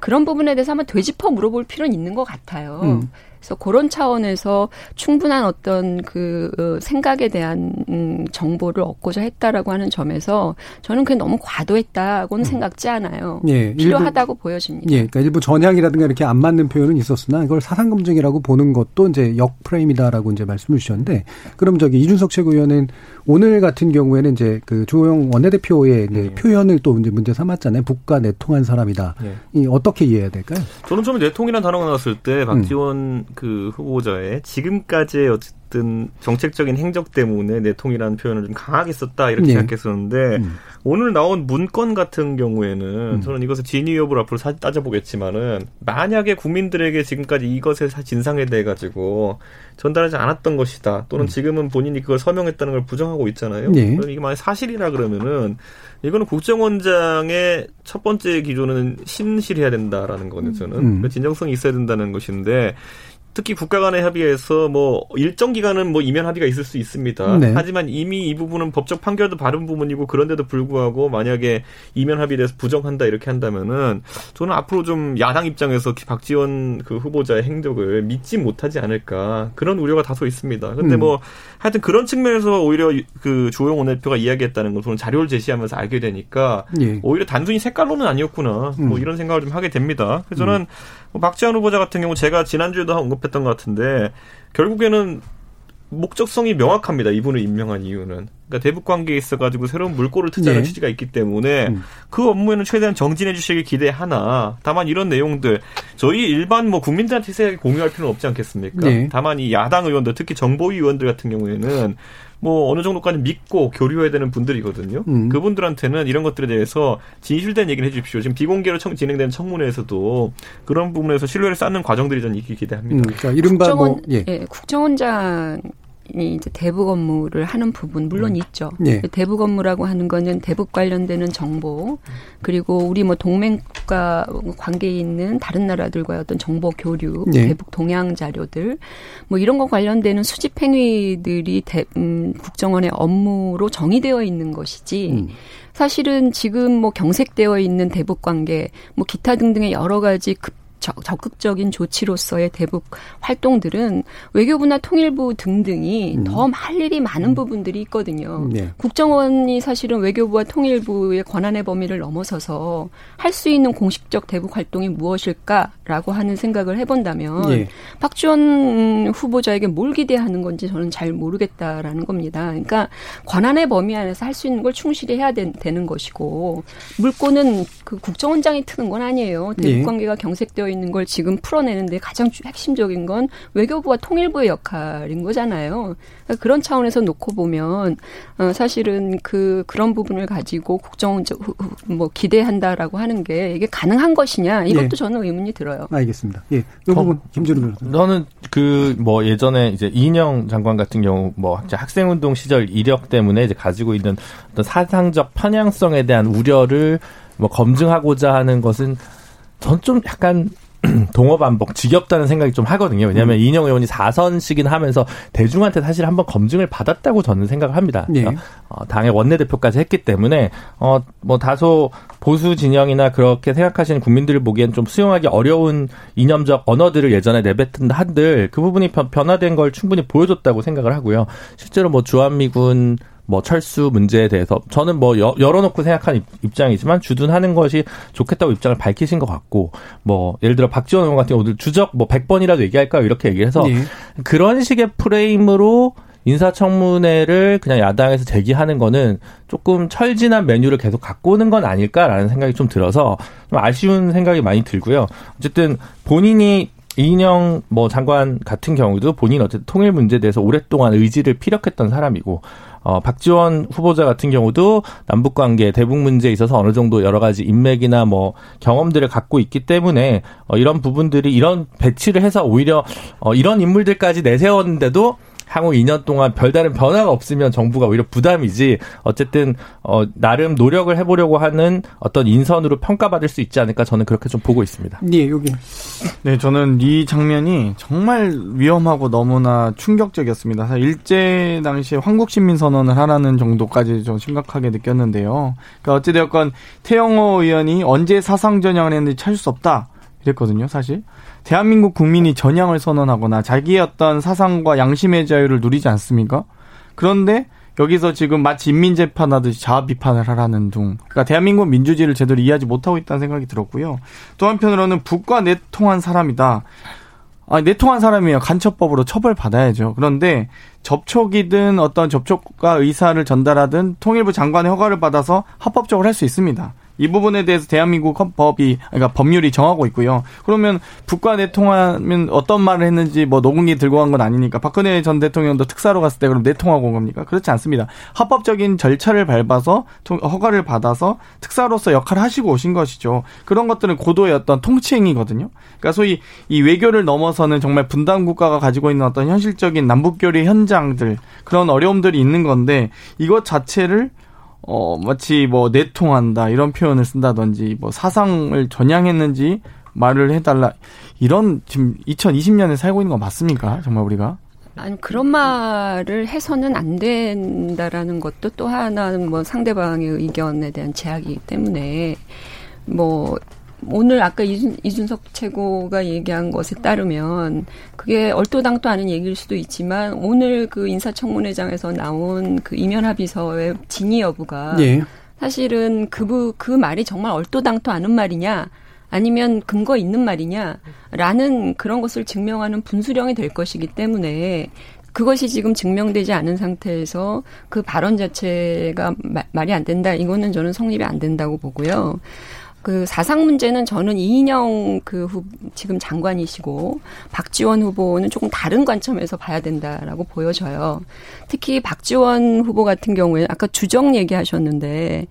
Speaker 5: 그런 부분에 대해서 한번 되짚어 물어볼 필요는 있는 것 같아요. 음. 그래서 그런 차원에서 충분한 어떤 그 어, 생각에 대한 음, 정보를 얻고자 했다라고 하는 점에서 저는 그게 너무 과도했다고는 음. 생각지 않아요. 예, 필요하다고 일부, 보여집니다.
Speaker 2: 예, 그러니까 일부 전향이라든가 이렇게 안 맞는 표현은 있었으나 이걸 사상 검증이라고 보는 것도 이제 역 프레임이다라고 이제 말씀을 주셨는데 그럼 저기 이준석 최고위원은 오늘 같은 경우에는 이제 그 조영 원내대표의 이제 예. 표현을 또 이제 문제 삼았잖아요. 북과 내통한 사람이다. 예. 이 어떻게 이해해야 될까요?
Speaker 4: 저는 처음에 내통이라는 단어가 나왔을 때 박지원 음. 그 후보자의 지금까지의 어쨌든 정책적인 행적 때문에 내통이라는 표현을 좀 강하게 썼다 이렇게 네. 생각했었는데 음. 오늘 나온 문건 같은 경우에는 음. 저는 이것을 진위 여부를 앞으로 따져보겠지만은 만약에 국민들에게 지금까지 이것의 진상에 대해 가지고 전달하지 않았던 것이다 또는 음. 지금은 본인이 그걸 서명했다는 걸 부정하고 있잖아요. 네. 이게 만약 사실이라 그러면은 이거는 국정원장의 첫 번째 기조는 신실해야 된다라는 거는 저는 음. 그 진정성이 있어야 된다는 것인데 특히 국가 간의 합의에서 뭐 일정 기간은 뭐 이면 합의가 있을 수 있습니다. 네. 하지만 이미 이 부분은 법적 판결도 바른 부분이고 그런데도 불구하고 만약에 이면 합의에 대해서 부정한다 이렇게 한다면은 저는 앞으로 좀 야당 입장에서 박지원 그 후보자의 행적을 믿지 못하지 않을까 그런 우려가 다소 있습니다. 근데 음. 뭐 하여튼 그런 측면에서 오히려 그 조용 원내대표가 이야기했다는 건 저는 자료를 제시하면서 알게 되니까 예. 오히려 단순히 색깔론은 아니었구나 뭐 음. 뭐 이런 생각을 좀 하게 됩니다. 그래서 저는 음. 뭐 박지원 후보자 같은 경우 제가 지난주에도 언급했 던 것 같은데 결국에는 목적성이 명확합니다. 이분을 임명한 이유는. 그러니까 대북 관계에 있어가지고 새로운 물꼬를 트자는 네. 취지가 있기 때문에 음. 그 업무에는 최대한 정진해 주시길 기대하나 다만 이런 내용들 저희 일반 뭐 국민들한테 세하게 공유할 필요는 없지 않겠습니까? 네. 다만 이 야당 의원들 특히 정보위 의원들 같은 경우에는 뭐 어느 정도까지 믿고 교류해야 되는 분들이거든요. 음. 그분들한테는 이런 것들에 대해서 진실된 얘기를 해주십시오. 지금 비공개로 청, 진행되는 청문회에서도 그런 부분에서 신뢰를 쌓는 과정들이 저는 있기 기대합니다. 음,
Speaker 5: 그러니까 이른바 뭐, 국정원, 뭐 예. 예, 국정원장 이제 대북 업무를 하는 부분 물론 음. 있죠. 네. 대북 업무라고 하는 거는 대북 관련되는 정보 그리고 우리 뭐 동맹국가 관계에 있는 다른 나라들과의 어떤 정보 교류, 네. 대북 동향 자료들 뭐 이런 거 관련되는 수집 행위들이 대, 음, 국정원의 업무로 정의되어 있는 것이지. 음. 사실은 지금 뭐 경색되어 있는 대북 관계, 뭐 기타 등등의 여러 가지 급 적극적인 조치로서의 대북 활동들은 외교부나 통일부 등등이 음. 더할 일이 많은 음. 부분들이 있거든요. 네. 국정원이 사실은 외교부와 통일부의 권한의 범위를 넘어서서 할 수 있는 공식적 대북 활동이 무엇일까라고 하는 생각을 해본다면 네. 박지원 후보자에게 뭘 기대하는 건지 저는 잘 모르겠다라는 겁니다. 그러니까 권한의 범위 안에서 할 수 있는 걸 충실히 해야 되, 는 것이고 물꼬는 그 국정원장이 트는 건 아니에요. 대북 네. 관계가 경색되어 놓여져 있는 걸 지금 풀어내는데 가장 핵심적인 건 외교부와 통일부의 역할인 거잖아요. 그러니까 그런 차원에서 놓고 보면 어, 사실은 그 그런 부분을 가지고 국정원적 뭐 기대한다라고 하는 게 이게 가능한 것이냐 이것도 예. 저는 의문이 들어요.
Speaker 2: 알겠습니다. 예, 이 부분 어, 김준우 변호사.
Speaker 6: 저는 그 뭐 예전에 이제 이인영 장관 같은 경우 뭐 학생운동 시절 이력 때문에 이제 가지고 있는 어떤 사상적 편향성에 대한 우려를 뭐 검증하고자 하는 것은 전 좀 약간 동어 반복 지겹다는 생각이 좀 하거든요. 왜냐하면 음. 이인영 의원이 4선씩이나 하면서 대중한테 사실 한번 검증을 받았다고 저는 생각을 합니다. 예. 어, 당의 원내대표까지 했기 때문에 어, 뭐 다소 보수 진영이나 그렇게 생각하시는 국민들을 보기엔 좀 수용하기 어려운 이념적 언어들을 예전에 내뱉은 한들 그 부분이 변화된 걸 충분히 보여줬다고 생각을 하고요. 실제로 뭐 주한미군 뭐 철수 문제에 대해서 저는 뭐 여, 열어놓고 생각하는 입장이지만 주둔하는 것이 좋겠다고 입장을 밝히신 것 같고 뭐 예를 들어 박지원 의원 같은 경우 주적 뭐 100번이라도 얘기할까요? 이렇게 얘기해서 네. 그런 식의 프레임으로 인사청문회를 그냥 야당에서 제기하는 거는 조금 철진한 메뉴를 계속 갖고 오는 건 아닐까라는 생각이 좀 들어서 좀 아쉬운 생각이 많이 들고요. 어쨌든 본인이 이인영 뭐 장관 같은 경우도 본인 어쨌든 통일 문제에 대해서 오랫동안 의지를 피력했던 사람이고 어, 박지원 후보자 같은 경우도 남북 관계, 대북 문제에 있어서 어느 정도 여러 가지 인맥이나 뭐 경험들을 갖고 있기 때문에 어, 이런 부분들이 이런 배치를 해서 오히려 어, 이런 인물들까지 내세웠는데도 향후 2년 동안 별다른 변화가 없으면 정부가 오히려 부담이지 어쨌든 어 나름 노력을 해보려고 하는 어떤 인선으로 평가받을 수 있지 않을까 저는 그렇게 좀 보고 있습니다.
Speaker 2: 네 여기.
Speaker 3: 네 저는 이 장면이 정말 위험하고 너무나 충격적이었습니다. 사실 일제 당시에 황국 신민 선언을 하라는 정도까지 좀 심각하게 느꼈는데요. 그러니까 어찌되었건 태영호 의원이 언제 사상 전향을 했는지 찾을 수 없다. 이랬거든요, 사실. 대한민국 국민이 전향을 선언하거나 자기의 어떤 사상과 양심의 자유를 누리지 않습니까? 그런데 여기서 지금 마치 인민재판 하듯이 자아 비판을 하라는 둥. 그러니까 대한민국 민주주의를 제대로 이해하지 못하고 있다는 생각이 들었고요. 또 한편으로는 북과 내통한 사람이다. 아, 내통한 사람이에요. 간첩법으로 처벌받아야죠. 그런데 접촉이든 어떤 접촉과 의사를 전달하든 통일부 장관의 허가를 받아서 합법적으로 할 수 있습니다. 이 부분에 대해서 대한민국 법이 그러니까 법률이 정하고 있고요. 그러면 북과 내통하면 어떤 말을 했는지 뭐 녹음기 들고 간 건 아니니까 박근혜 전 대통령도 특사로 갔을 때 그럼 내통하고 온 겁니까? 그렇지 않습니다. 합법적인 절차를 밟아서 허가를 받아서 특사로서 역할을 하시고 오신 것이죠. 그런 것들은 고도의 어떤 통치행위거든요. 그러니까 소위 이 외교를 넘어서는 정말 분단 국가가 가지고 있는 어떤 현실적인 남북 교류 현장들 그런 어려움들이 있는 건데 이것 자체를 어, 마치 뭐 내통한다 이런 표현을 쓴다든지 뭐 사상을 전향했는지 말을 해달라 이런 지금 2020년에 살고 있는 거 맞습니까? 정말 우리가?
Speaker 5: 아니 그런 말을 해서는 안 된다라는 것도 또 하나 뭐 상대방의 의견에 대한 제약이기 때문에 뭐 오늘 아까 이준, 이준석 최고가 얘기한 것에 따르면 그게 얼토당토 않은 얘기일 수도 있지만 오늘 그 인사청문회장에서 나온 그 이면 합의서의 진위 여부가 예. 사실은 그, 그 말이 정말 얼토당토 않은 말이냐 아니면 근거 있는 말이냐라는 그런 것을 증명하는 분수령이 될 것이기 때문에 그것이 지금 증명되지 않은 상태에서 그 발언 자체가 마, 말이 안 된다. 이거는 저는 성립이 안 된다고 보고요. 그 사상 문제는 저는 이인영 그 후, 지금 장관이시고 박지원 후보는 조금 다른 관점에서 봐야 된다라고 보여져요. 특히 박지원 후보 같은 경우에 아까 주적 얘기하셨는데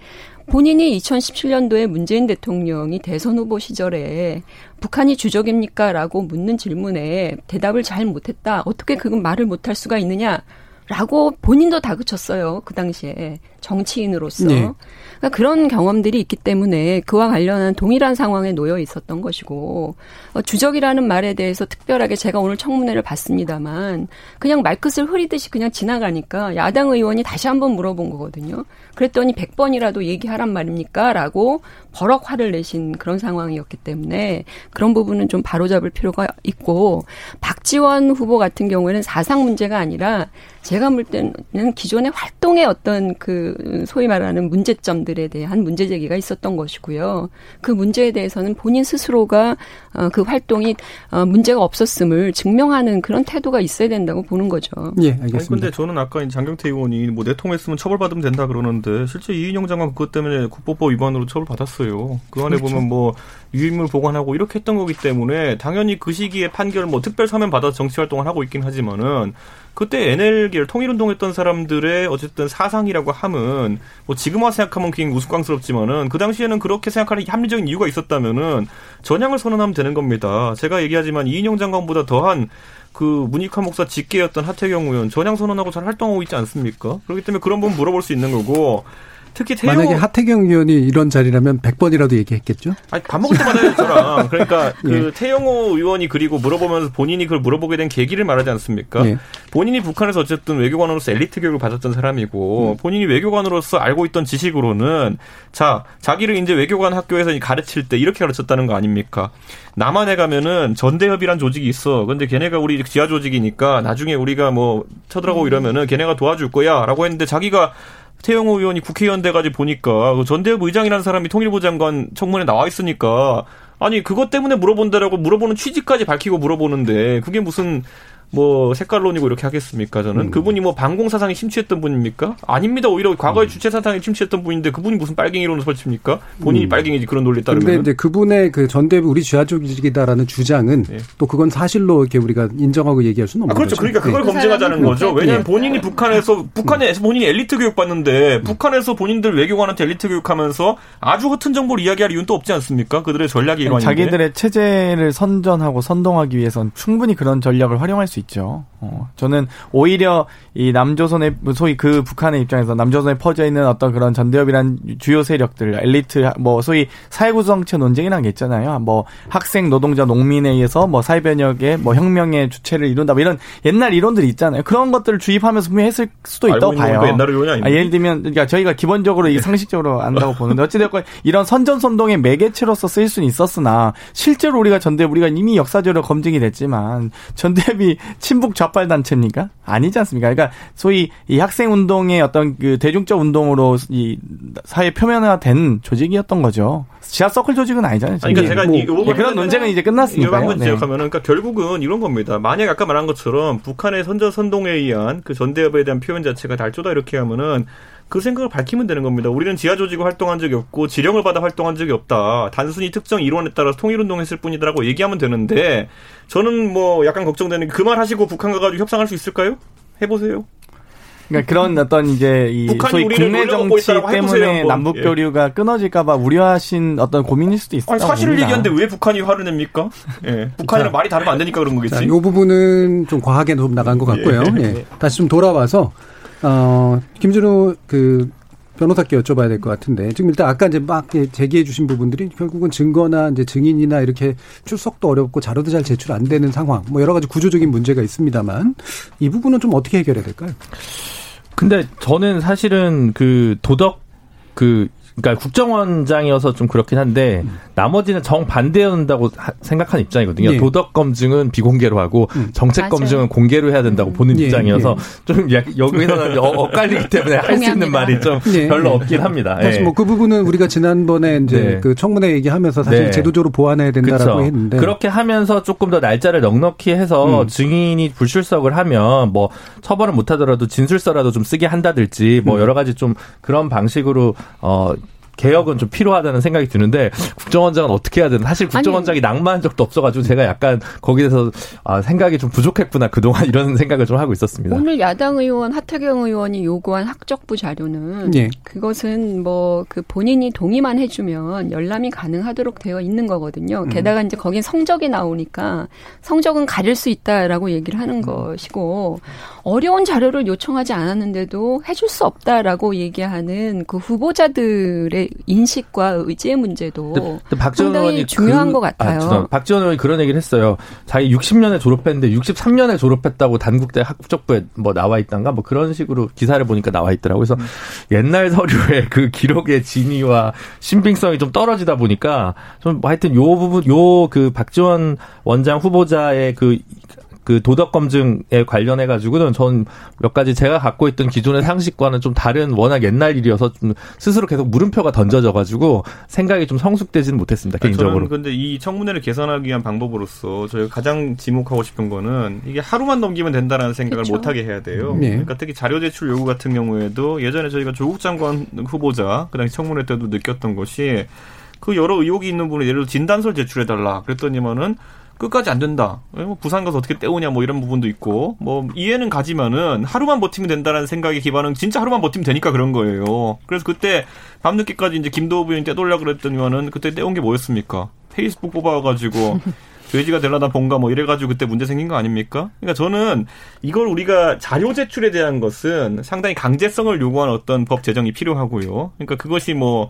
Speaker 5: 본인이 2017년도에 문재인 대통령이 대선 후보 시절에 북한이 주적입니까? 라고 묻는 질문에 대답을 잘 못했다. 어떻게 그건 말을 못할 수가 있느냐? 라고 본인도 다그쳤어요. 그 당시에. 정치인으로서. 네. 그러니까 그런 경험들이 있기 때문에 그와 관련한 동일한 상황에 놓여 있었던 것이고 어, 주적이라는 말에 대해서 특별하게 제가 오늘 청문회를 봤습니다만 그냥 말끝을 흐리듯이 그냥 지나가니까 야당 의원이 다시 한번 물어본 거거든요. 그랬더니 100번이라도 얘기하란 말입니까? 라고 버럭 화를 내신 그런 상황이었기 때문에 그런 부분은 좀 바로잡을 필요가 있고 박지원 후보 같은 경우에는 사상 문제가 아니라 제가 볼 때는 기존의 활동의 어떤 그 소위 말하는 문제점들에 대한 문제 제기가 있었던 것이고요. 그 문제에 대해서는 본인 스스로가 어, 그 활동이 어, 문제가 없었음을 증명하는 그런 태도가 있어야 된다고 보는 거죠.
Speaker 2: 예, 알겠습니다.
Speaker 4: 근데 저는 아까 장경태 의원이 뭐 내통했으면 처벌받으면 된다 그러는데 실제 이인영 장관 그것 때문에 국보법 위반으로 처벌받았어요. 그 안에 그렇죠. 보면 뭐 유인물 보관하고 이렇게 했던 거기 때문에 당연히 그 시기에 판결 뭐 특별 사면 받아서 정치 활동을 하고 있긴 하지만은 그때 NL계를 통일운동했던 사람들의 어쨌든 사상이라고 함은 뭐 지금 와 생각하면 굉장히 우스꽝스럽지만은 그 당시에는 그렇게 생각하는 합리적인 이유가 있었다면은 전향을 선언하면 되는 겁니다. 제가 얘기하지만 이인영 장관보다 더한 그 문익환 목사 직계였던 하태경 의원 전향 선언하고 잘 활동하고 있지 않습니까? 그렇기 때문에 그런 부분 물어볼 수 있는 거고 특히
Speaker 2: 태용 만약에 하태경 의원이 이런 자리라면 100번이라도 얘기했겠죠?
Speaker 4: 아니, 밥 먹을 때마다 저랑 그러니까 그 예. 태영호 의원이 그리고 물어보면서 본인이 그걸 물어보게 된 계기를 말하지 않습니까? 예. 본인이 북한에서 어쨌든 외교관으로서 엘리트 교육을 받았던 사람이고 음. 본인이 외교관으로서 알고 있던 지식으로는 자, 자기를 이제 외교관 학교에서 가르칠 때 이렇게 가르쳤다는 거 아닙니까? 남한에 가면은 전대협이란 조직이 있어. 근데 걔네가 우리 지하 조직이니까 나중에 우리가 뭐 쳐들어가고 음. 이러면은 걔네가 도와줄 거야라고 했는데 자기가 태영호 의원이 국회의원 돼가지고 보니까 그 전대협 의장이라는 사람이 통일부 장관 청문회 나와 있으니까 아니 그것 때문에 물어본다라고 물어보는 취지까지 밝히고 물어보는데 그게 무슨 뭐 색깔론이고 이렇게 하겠습니까 저는 음. 그분이 뭐 반공 사상에 심취했던 분입니까 아닙니다 오히려 과거에 음. 주체 사상에 심취했던 분인데 그분이 무슨 빨갱이론을 설칩니까 본인이 음. 빨갱이지 그런 논리 따르면
Speaker 2: 근데 이제 그분의 그 전대부 우리 지하 조직이다라는 주장은 네. 또 그건 사실로 이렇게 우리가 인정하고 얘기할 수는 없는
Speaker 4: 아, 그렇죠
Speaker 2: 거죠.
Speaker 4: 그러니까 그걸 네. 검증하자는 그 거죠 왜냐하면 네. 본인이 북한에서 북한에서 본인이 엘리트 교육 받는데 음. 북한에서 본인들 외교관한테 엘리트 교육하면서 아주 허튼 정보를 이야기할 이유는 또 없지 않습니까 그들의 전략이 이런
Speaker 3: 자기들의 체제를 선전하고 선동하기 위해서는 충분히 그런 전략을 활용할 수 있죠. 어, 저는 오히려 이 남조선의 소위 그 북한의 입장에서 남조선에 퍼져 있는 어떤 그런 전대협이란 주요 세력들, 엘리트 뭐 소위 사회 구성체 논쟁이라는 게 있잖아요. 뭐 학생, 노동자, 농민에 의해서 뭐 사회 변혁의 뭐 혁명의 주체를 이룬다. 뭐 이런 옛날 이론들이 있잖아요. 그런 것들을 주입하면서 분명히 했을 수도 있다고 봐요.
Speaker 4: 옛날 이론이 아닙니다.
Speaker 3: 아, 예를 들면 그러니까 저희가 기본적으로 이 상식적으로 안다고 보는데 어찌됐건 이런 선전선동의 매개체로서 쓰일 수는 있었으나 실제로 우리가 전대협 우리가 이미 역사적으로 검증이 됐지만 전대협이 친북 좌빨 단체입니까? 아니지 않습니까? 그러니까 소위 이 학생 운동의 어떤 그 대중적 운동으로 이 사회 표면화된 조직이었던 거죠. 지하 서클 조직은 아니잖아요.
Speaker 4: 아니, 그러니까 제가
Speaker 3: 뭐, 네, 그런 논쟁은 이제 끝났으니까.
Speaker 4: 한번 네. 지적하면 은 그러니까 결국은 이런 겁니다. 만약 아까 말한 것처럼 북한의 선전 선동에 의한 그 전대협에 대한 표현 자체가 달조다 이렇게 하면은 그 생각을 밝히면 되는 겁니다. 우리는 지하 조직을 활동한 적이 없고 지령을 받아 활동한 적이 없다. 단순히 특정 이론에 따라서 통일운동했을 뿐이다라고 얘기하면 되는데 저는 뭐 약간 걱정되는 게그말 하시고 북한 가가지고 협상할 수 있을까요? 해보세요.
Speaker 3: 그러니까 그런 어떤 이제 이 소위 국내 정치 때문에 남북 교류가 예. 끊어질까봐 우려하신 어떤 고민일 수도 있어요.
Speaker 4: 사실을 얘기하는데 왜 북한이 화를 냅니까? 예. 북한이랑 자, 말이 다르면 안 되니까 그런 거겠지. 이
Speaker 2: 부분은 좀 과하게 좀 나간 것 같고요. 예. 예. 다시 좀 돌아와서 어, 김준호 그 변호사께 여쭤봐야 될 것 같은데 지금 일단 아까 이제 막 제기해 주신 부분들이 결국은 증거나 이제 증인이나 이렇게 출석도 어렵고 자료도 잘 제출 안 되는 상황 뭐 여러 가지 구조적인 문제가 있습니다만 이 부분은 좀 어떻게 해결해야 될까요?
Speaker 6: 근데 저는 사실은 그 도덕 그 그러니까 국정원장이어서 좀 그렇긴 한데 음. 나머지는 정반대한다고 생각하는 입장이거든요. 예. 도덕 검증은 비공개로 하고 음. 정책 맞아요. 검증은 공개로 해야 된다고 음. 보는 예. 입장이어서 예. 좀 여기서는 어, 엇갈리기 때문에 할 수 있는 말이 좀 예. 별로 없긴 합니다.
Speaker 2: 사실 예. 뭐그 부분은 우리가 지난번에 이제 네. 그 청문회 얘기하면서 사실 네. 제도적으로 보완해야 된다라고 그쵸. 했는데
Speaker 6: 그렇게 하면서 조금 더 날짜를 넉넉히 해서 음. 증인이 불출석을 하면 뭐 처벌을 못 하더라도 진술서라도 좀 쓰게 한다든지 뭐 음. 여러 가지 좀 그런 방식으로 어 개혁은 좀 필요하다는 생각이 드는데 국정원장은 어떻게 해야 되나? 사실 국정원장이 아니, 낭만한 적도 없어가지고 제가 약간 거기에서 아, 생각이 좀 부족했구나 그동안 이런 생각을 좀 하고 있었습니다.
Speaker 5: 오늘 야당 의원 하태경 의원이 요구한 학적부 자료는 예. 그것은 뭐 그 본인이 동의만 해주면 열람이 가능하도록 되어 있는 거거든요. 음. 게다가 이제 거긴 성적이 나오니까 성적은 가릴 수 있다라고 얘기를 하는 음. 것이고 어려운 자료를 요청하지 않았는데도 해줄 수 없다라고 얘기하는 그 후보자들의 인식과 의지의 문제도 근데, 근데 상당히 중요한 그, 것 같아요. 아,
Speaker 6: 박지원 의원이 그런 얘기를 했어요. 자기 60년에 졸업했는데 63년에 졸업했다고 단국대 학적부에 뭐 나와 있단가 뭐 그런 식으로 기사를 보니까 나와 있더라고요. 그래서 음. 옛날 서류의 그 기록의 진위와 신빙성이 좀 떨어지다 보니까 좀뭐 하여튼 요 부분 요 그 박지원 원장 후보자의 그 그 도덕 검증에 관련해 가지고는 전 몇 가지 제가 갖고 있던 기존의 상식과는 좀 다른 워낙 옛날 일이어서 좀 스스로 계속 물음표가 던져져 가지고 생각이 좀 성숙되지는 못했습니다 개인적으로.
Speaker 4: 저는 근데 이 청문회를 개선하기 위한 방법으로서 저희가 가장 지목하고 싶은 거는 이게 하루만 넘기면 된다라는 생각을 그렇죠. 못하게 해야 돼요. 네. 그러니까 특히 자료 제출 요구 같은 경우에도 예전에 저희가 조국 장관 후보자 그 당시 청문회 때도 느꼈던 것이 그 여러 의혹이 있는 분이 예를 들어 진단서를 제출해달라 그랬더니만은 끝까지 안 된다. 뭐 부산 가서 어떻게 때우냐 뭐 이런 부분도 있고 뭐 이해는 가지만은 하루만 버티면 된다라는 생각에 기반은 진짜 하루만 버티면 되니까 그런 거예요. 그래서 그때 밤늦게까지 이제 김도우 부인 떼돌려 그랬더니만은 그때 떼온 게 뭐였습니까? 페이스북 뽑아가지고 돼지가 될라다 본가 뭐 이래가지고 그때 문제 생긴 거 아닙니까? 그러니까 저는 이걸 우리가 자료 제출에 대한 것은 상당히 강제성을 요구하는 어떤 법 제정이 필요하고요. 그러니까 그것이 뭐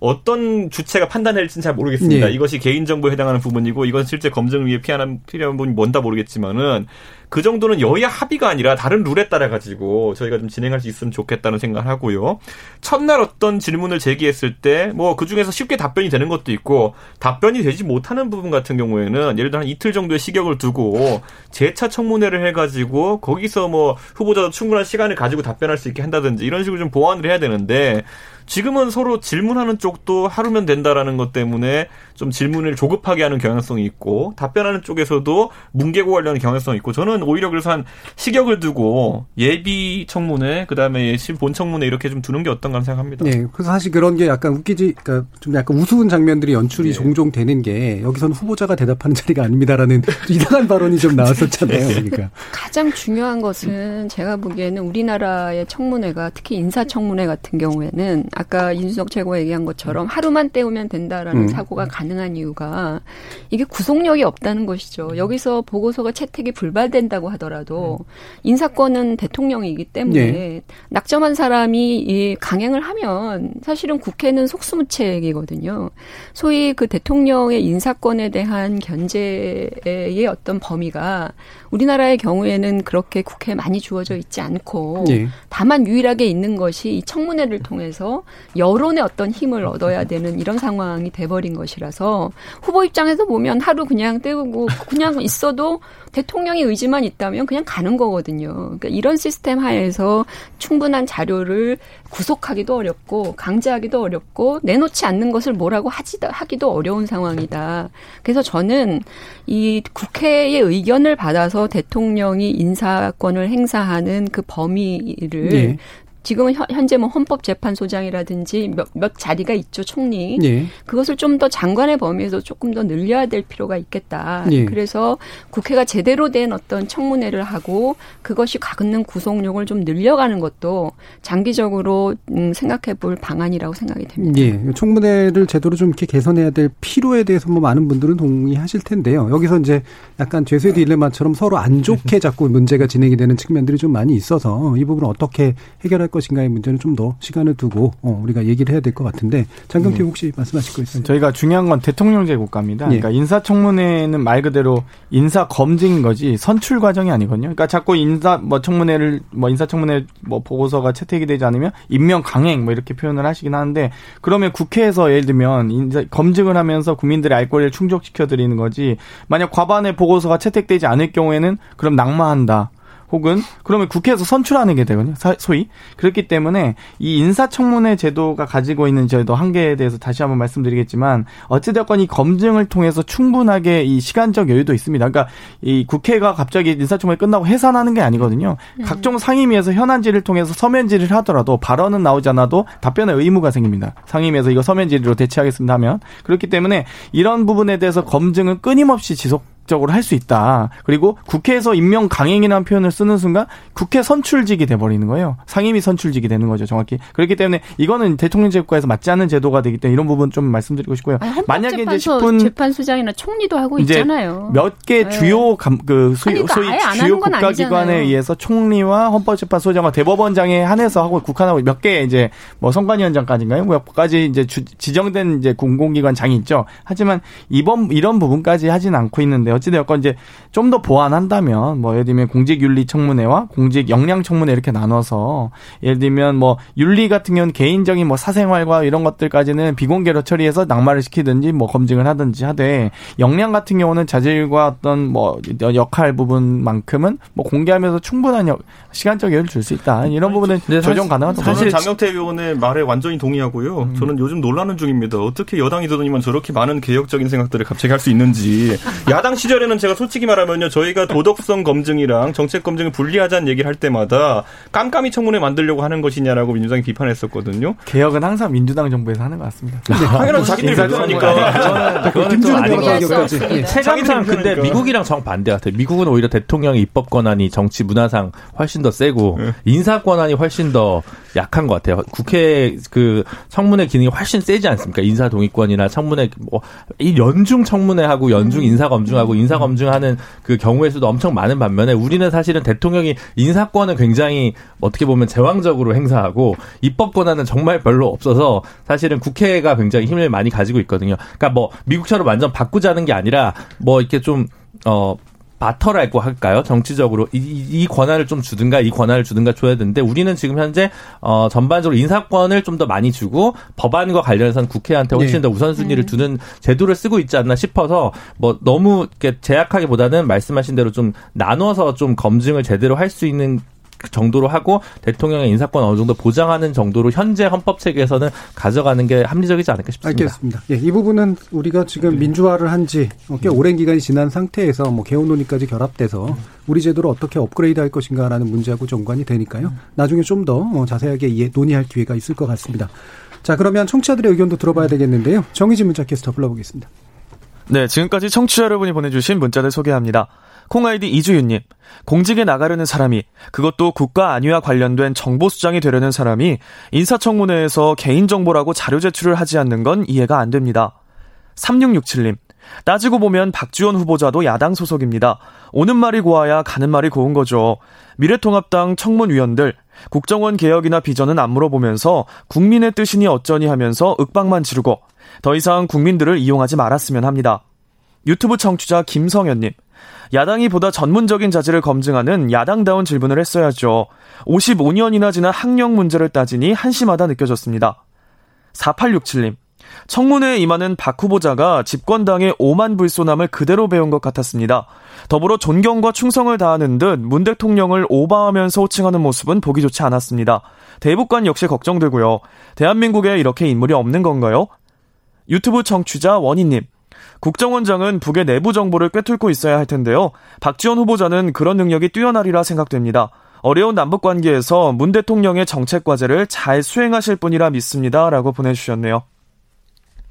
Speaker 4: 어떤 주체가 판단할지는 잘 모르겠습니다. 네. 이것이 개인정보에 해당하는 부분이고 이건 실제 검증을 위해 피하는 필요한 부분이 뭔다 모르겠지만은 그 정도는 여야 합의가 아니라 다른 룰에 따라 가지고 저희가 좀 진행할 수 있으면 좋겠다는 생각을 하고요. 첫날 어떤 질문을 제기했을 때 뭐 그 중에서 쉽게 답변이 되는 것도 있고 답변이 되지 못하는 부분 같은 경우에는 예를 들어 한 이틀 정도의 시격을 두고 재차 청문회를 해가지고 거기서 뭐 후보자도 충분한 시간을 가지고 답변할 수 있게 한다든지 이런 식으로 좀 보완을 해야 되는데 지금은 서로 질문하는 쪽도 하루면 된다라는 것 때문에 좀 질문을 조급하게 하는 경향성이 있고 답변하는 쪽에서도 뭉개고 가려는 경향성이 있고 저는 오히려 그래서 한 시격을 두고 예비 청문회 그다음에 본 청문회 이렇게 좀 두는 게 어떤가 생각합니다.
Speaker 2: 네, 그래서 사실 그런 게 약간 웃기지, 그러니까 좀 약간 우스운 장면들이 연출이 네. 종종 되는 게 여기서는 후보자가 대답하는 자리가 아닙니다라는 이상한 발언이 좀 나왔었잖아요. 그러니까
Speaker 5: 가장 중요한 것은 제가 보기에는 우리나라의 청문회가 특히 인사청문회 같은 경우에는 아까 인수석 최고 얘기한 것처럼 하루만 때우면 된다라는 음. 사고가 가 능한 이유가 이게 구속력이 없다는 것이죠. 여기서 보고서가 채택이 불발된다고 하더라도 음. 인사권은 대통령이기 때문에 네. 낙점한 사람이 이 강행을 하면 사실은 국회는 속수무책이거든요. 소위 그 대통령의 인사권에 대한 견제의 어떤 범위가 우리나라의 경우에는 그렇게 국회에 많이 주어져 있지 않고 네. 다만 유일하게 있는 것이 이 청문회를 통해서 여론의 어떤 힘을 얻어야 되는 이런 상황이 돼버린 것이라서 후보 입장에서 보면 하루 그냥 때우고 그냥 있어도 대통령의 의지만 있다면 그냥 가는 거거든요. 그러니까 이런 시스템 하에서 충분한 자료를 구속하기도 어렵고 강제하기도 어렵고 내놓지 않는 것을 뭐라고 하지 하기도 어려운 상황이다. 그래서 저는 이 국회의 의견을 받아서 대통령이 인사권을 행사하는 그 범위를 네. 지금은 현재 뭐 헌법재판소장이라든지 몇, 몇 자리가 있죠 총리. 예. 그것을 좀 더 장관의 범위에서 조금 더 늘려야 될 필요가 있겠다. 예. 그래서 국회가 제대로 된 어떤 청문회를 하고 그것이 갖는 구속력을 좀 늘려가는 것도 장기적으로 음, 생각해 볼 방안이라고 생각이 됩니다.
Speaker 2: 예. 청문회를 제대로 좀 이렇게 개선해야 될 필요에 대해서 뭐 많은 분들은 동의하실 텐데요. 여기서 이제 약간 죄수의 딜레마처럼 서로 안 좋게 자꾸 문제가 진행이 되는 측면들이 좀 많이 있어서 이 부분을 어떻게 해결할 것인가의 문제는 좀 더 시간을 두고 어, 우리가 얘기를 해야 될 것 같은데 장경태 음. 혹시 말씀하실 거 있어요?
Speaker 3: 저희가 중요한 건 대통령제 국가입니다. 예. 그러니까 인사청문회는 말 그대로 인사 검증인 거지 선출 과정이 아니거든요. 그러니까 자꾸 인사 뭐 청문회를 뭐 인사청문회 뭐 보고서가 채택이 되지 않으면 임명 강행 뭐 이렇게 표현을 하시긴 하는데 그러면 국회에서 예를 들면 인사 검증을 하면서 국민들의 알 권리를 충족시켜 드리는 거지 만약 과반의 보고서가 채택되지 않을 경우에는 그럼 낙마한다. 혹은 그러면 국회에서 선출하는 게 되거든요. 소위. 그렇기 때문에 이 인사청문회 제도가 가지고 있는 제도 한계에 대해서 다시 한번 말씀드리겠지만 어찌되었건 이 검증을 통해서 충분하게 이 시간적 여유도 있습니다. 그러니까 이 국회가 갑자기 인사청문회 끝나고 해산하는 게 아니거든요. 네. 각종 상임위에서 현안질을 통해서 서면 질의를 하더라도 발언은 나오지 않아도 답변의 의무가 생깁니다. 상임위에서 이거 서면 질의로 대체하겠습니다 하면 그렇기 때문에 이런 부분에 대해서 검증은 끊임없이 지속 적으로 할 수 있다. 그리고 국회에서 임명 강행이라는 표현을 쓰는 순간 국회 선출직이 돼버리는 거예요. 상임위 선출직이 되는 거죠, 정확히. 그렇기 때문에 이거는 대통령제 국가에서 맞지 않는 제도가 되기 때문에 이런 부분 좀 말씀드리고 싶고요.
Speaker 5: 아니, 만약에 이제 10분 재판소장이나 총리도 하고 있잖아요.
Speaker 3: 몇 개 주요 감, 그 소위, 아니, 소위 주요 국가기관에 의해서 총리와 헌법재판소장과 대법원장에 한해서 하고 국한하고 몇 개 이제 뭐 선관위원장까지인가요? 뭐까지 이제 주, 지정된 이제 공공기관 장이 있죠. 하지만 이번 이런 부분까지 하진 않고 있는데 어찌되었건 이제 좀 더 보완한다면 뭐 예를 들면 공직윤리 청문회와 공직 역량 청문회 이렇게 나눠서 예를 들면 뭐 윤리 같은 경우는 개인적인 뭐 사생활과 이런 것들까지는 비공개로 처리해서 낙마를 시키든지 뭐 검증을 하든지 하되 역량 같은 경우는 자질과 어떤 뭐 역할 부분만큼은 뭐 공개하면서 충분한 시간적 여유를 줄 수 있다. 이런 부분은 조정 가능하다.
Speaker 4: 사실 장경태 의원의 말에 완전히 동의하고요. 음. 저는 요즘 논란은 중입니다. 어떻게 여당이 들더니만 저렇게 많은 개혁적인 생각들을 갑자기 할 수 있는지. 야당 시절에는 제가 솔직히 말하면요. 저희가 도덕성 검증이랑 정책 검증을 분리하자는 얘기를 할 때마다 깜깜이 청문회 만들려고 하는 것이냐라고 민주당이 비판했었거든요.
Speaker 3: 개혁은 항상 민주당 정부에서 하는 것 같습니다. 네.
Speaker 4: 당연한 자기들이
Speaker 6: 것 같아요. 체감상 근데 미국이랑 정 반대 같아요. 미국은 오히려 대통령의 입법 권한이 정치 문화상 훨씬 더 세고 네. 인사 권한이 훨씬 더 약한 것 같아요. 국회 그 청문회 기능이 훨씬 세지 않습니까? 인사 동의권이나 청문회 뭐 이 연중 청문회하고 연중 음. 인사 검증하고 인사 검증하는 그 경우의 수도 엄청 많은 반면에 우리는 사실은 대통령이 인사권은 굉장히 어떻게 보면 제왕적으로 행사하고 입법 권한은 정말 별로 없어서 사실은 국회가 굉장히 힘을 많이 가지고 있거든요. 그러니까 뭐 미국처럼 완전 바꾸자는 게 아니라 뭐 이렇게 좀 어 바터라고 할까요? 정치적으로 이, 이 권한을 좀 주든가 이 권한을 주든가 줘야 되는데 우리는 지금 현재 어 전반적으로 인사권을 좀 더 많이 주고 법안과 관련해서는 국회한테 훨씬 네. 더 우선순위를 음. 두는 제도를 쓰고 있지 않나 싶어서 뭐 너무 이렇게 제약하기보다는 말씀하신 대로 좀 나눠서 좀 검증을 제대로 할 수 있는 그 정도로 하고 대통령의 인사권 어느 정도 보장하는 정도로 현재 헌법 체계에서는 가져가는 게 합리적이지 않을까 싶습니다.
Speaker 2: 알겠습니다. 예, 이 부분은 우리가 지금 네. 민주화를 한지 꽤 오랜 기간이 지난 상태에서 뭐 개헌 논의까지 결합돼서 우리 제도를 어떻게 업그레이드할 것인가라는 문제하고 정관이 되니까요. 나중에 좀더 어, 자세하게 논의할 기회가 있을 것 같습니다. 자, 그러면 청취자들의 의견도 들어봐야 되겠는데요. 정의진 문자 캐스터 불러보겠습니다.
Speaker 7: 네, 지금까지 청취자 여러분이 보내주신 문자들 소개합니다. 콩아이디 이주윤님, 공직에 나가려는 사람이, 그것도 국가 안위와 관련된 정보수장이 되려는 사람이 인사청문회에서 개인정보라고 자료 제출을 하지 않는 건 이해가 안 됩니다. 3667님, 따지고 보면 박지원 후보자도 야당 소속입니다. 오는 말이 고와야 가는 말이 고운 거죠. 미래통합당 청문위원들, 국정원 개혁이나 비전은 안 물어보면서 국민의 뜻이니 어쩌니 하면서 윽박만 지르고 더 이상 국민들을 이용하지 말았으면 합니다. 유튜브 청취자 김성현님, 야당이 보다 전문적인 자질을 검증하는 야당다운 질문을 했어야죠. 55년이나 지난 학령 문제를 따지니 한심하다 느껴졌습니다. 4867님. 청문회에 임하는 박 후보자가 집권당의 오만 불소남을 그대로 배운 것 같았습니다. 더불어 존경과 충성을 다하는 듯 문 대통령을 오바하면서 호칭하는 모습은 보기 좋지 않았습니다. 대북관 역시 걱정되고요. 대한민국에 이렇게 인물이 없는 건가요? 유튜브 청취자 원희님. 국정원장은 북의 내부 정보를 꿰뚫고 있어야 할 텐데요. 박지원 후보자는 그런 능력이 뛰어나리라 생각됩니다. 어려운 남북 관계에서 문 대통령의 정책 과제를 잘 수행하실 분이라 믿습니다. 라고 보내주셨네요.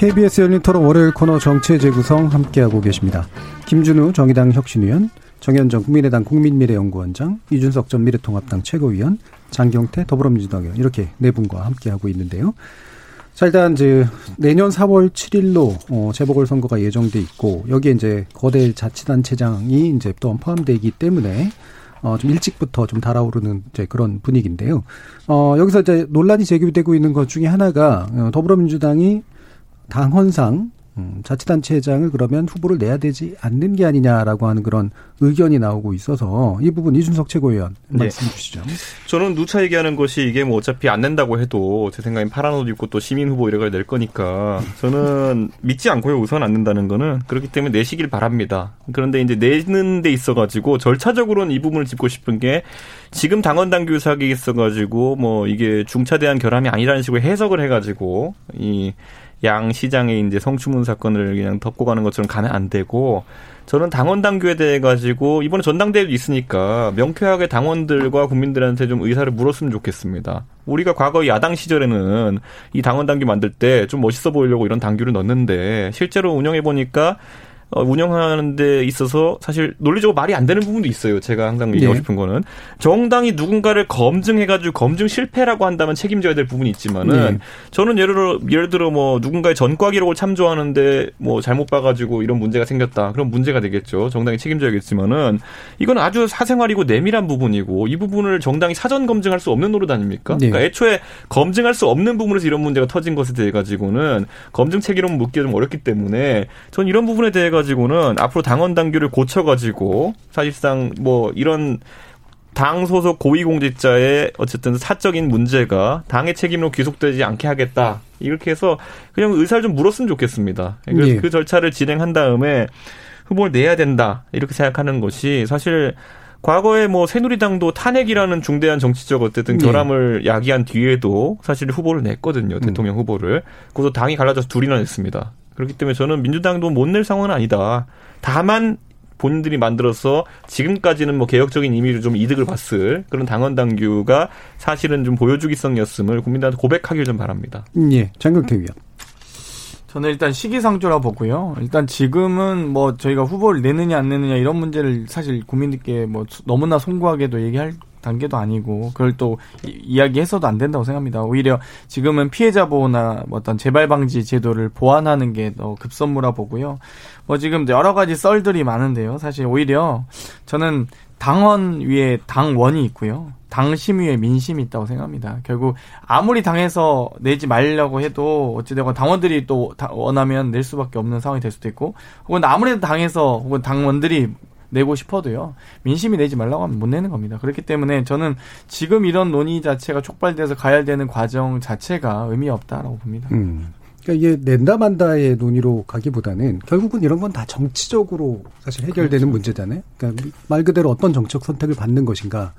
Speaker 2: KBS 열린 토론 월요일 코너 정치의 재구성 함께하고 계십니다. 김준우 정의당 혁신위원, 정현정 국민의당 국민미래연구원장, 이준석 전 미래통합당 최고위원, 장경태 더불어민주당 의원 이렇게 네 분과 함께하고 있는데요. 자 일단 이제 내년 4월 7일로 어, 재보궐 선거가 예정돼 있고 여기에 이제 거대 자치단체장이 이제 또 포함되기 때문에 어, 좀 일찍부터 좀 달아오르는 이제 그런 분위기인데요. 어, 여기서 이제 논란이 제기되고 있는 것 중에 하나가 어, 더불어민주당이 당헌상 음, 자치단체장을 그러면 후보를 내야 되지 않는 게 아니냐라고 하는 그런 의견이 나오고 있어서 이 부분 이준석 최고위원 네. 말씀 네. 주시죠.
Speaker 4: 저는 누차 얘기하는 것이 이게 뭐 어차피 안 낸다고 해도 제 생각엔 파란 옷 입고 또 시민 후보 이래가 낼 거니까 저는 믿지 않고요 우선 안 낸다는 거는 그렇기 때문에 내시길 바랍니다. 그런데 이제 내는 데 있어 가지고 절차적으로는 이 부분을 짚고 싶은 게 지금 당원 당규 사기 있어 가지고 뭐 이게 중차대한 결함이 아니라는 식으로 해석을 해 가지고 이 양 시장의 이제 성추문 사건을 그냥 덮고 가는 것처럼 가면 안 되고 저는 당원 당규에 대해 가지고 이번에 전당대회도 있으니까 명쾌하게 당원들과 국민들한테 좀 의사를 물었으면 좋겠습니다. 우리가 과거 야당 시절에는 이 당원 당규 만들 때 좀 멋있어 보이려고 이런 당규를 넣는데 실제로 운영해 보니까 어, 운영하는 데 있어서 사실 논리적으로 말이 안 되는 부분도 있어요. 제가 항상 얘기하고 네. 싶은 거는 정당이 누군가를 검증해가지고 검증 실패라고 한다면 책임져야 될 부분이 있지만은 네. 저는 예를 들어 예를 들어 뭐 누군가의 전과 기록을 참조하는데 뭐 잘못 봐가지고 이런 문제가 생겼다. 그럼 문제가 되겠죠. 정당이 책임져야겠지만은 이건 아주 사생활이고 내밀한 부분이고 이 부분을 정당이 사전 검증할 수 없는 노릇 아닙니까? 네. 그러니까 애초에 검증할 수 없는 부분에서 이런 문제가 터진 것에 대해 가지고는 검증 책임을 묻기가 좀 어렵기 때문에 전 이런 부분에 대해 가 지고는 앞으로 당원 당규를 고쳐 가지고 사실상 뭐 이런 당 소속 고위공직자의 어쨌든 사적인 문제가 당의 책임으로 귀속되지 않게 하겠다. 이렇게 해서 그냥 의사를 좀 물었으면 좋겠습니다. 그래서 네. 그 절차를 진행한 다음에 후보를 내야 된다. 이렇게 생각하는 것이 사실 과거에 뭐 새누리당도 탄핵이라는 중대한 정치적 어쨌든 네. 결함을 네. 야기한 뒤에도 사실 후보를 냈거든요. 대통령 음. 후보를. 그것도 당이 갈라져서 둘이나 냈습니다. 그렇기 때문에 저는 민주당도 못 낼 상황은 아니다. 다만 본인들이 만들어서 지금까지는 뭐 개혁적인 의미로 좀 이득을 봤을 그런 당원 당규가 사실은 좀 보여주기성이었음을 국민들한테 고백하길 좀 바랍니다.
Speaker 2: 예, 장경태 위원.
Speaker 3: 저는 일단 시기상조라 보고요. 일단 지금은 뭐 저희가 후보를 내느냐 안 내느냐 이런 문제를 사실 국민들께 뭐 너무나 송구하게도 얘기할 단계도 아니고 그걸 또 이 야기해서도 안 된다고 생각합니다. 오히려 지금은 피해자 보호나 뭐 어떤 재발 방지 제도를 보완하는 게 더 급선무라 보고요. 뭐 지금 여러 가지 썰들이 많은데요. 사실 오히려 저는 당원 위에 당원이 있고요. 당심 위에 민심이 있다고 생각합니다. 결국 아무리 당에서 내지 말려고 해도 어찌되건 당원들이 또 원하면 낼 수밖에 없는 상황이 될 수도 있고 혹은 아무래도 당에서 혹은 당원들이 내고 싶어도요. 민심이 내지 말라고 하면 못 내는 겁니다. 그렇기 때문에 저는 지금 이런 논의 자체가 촉발돼서 가열되는 과정 자체가 의미 없다라고 봅니다. 음.
Speaker 2: 그러니까 이게 낸다 만다의 논의로 가기보다는 결국은 이런 건 다 정치적으로 사실 해결되는 그렇죠. 문제잖아요. 그러니까 말 그대로 어떤 정책 선택을 받는 것인가,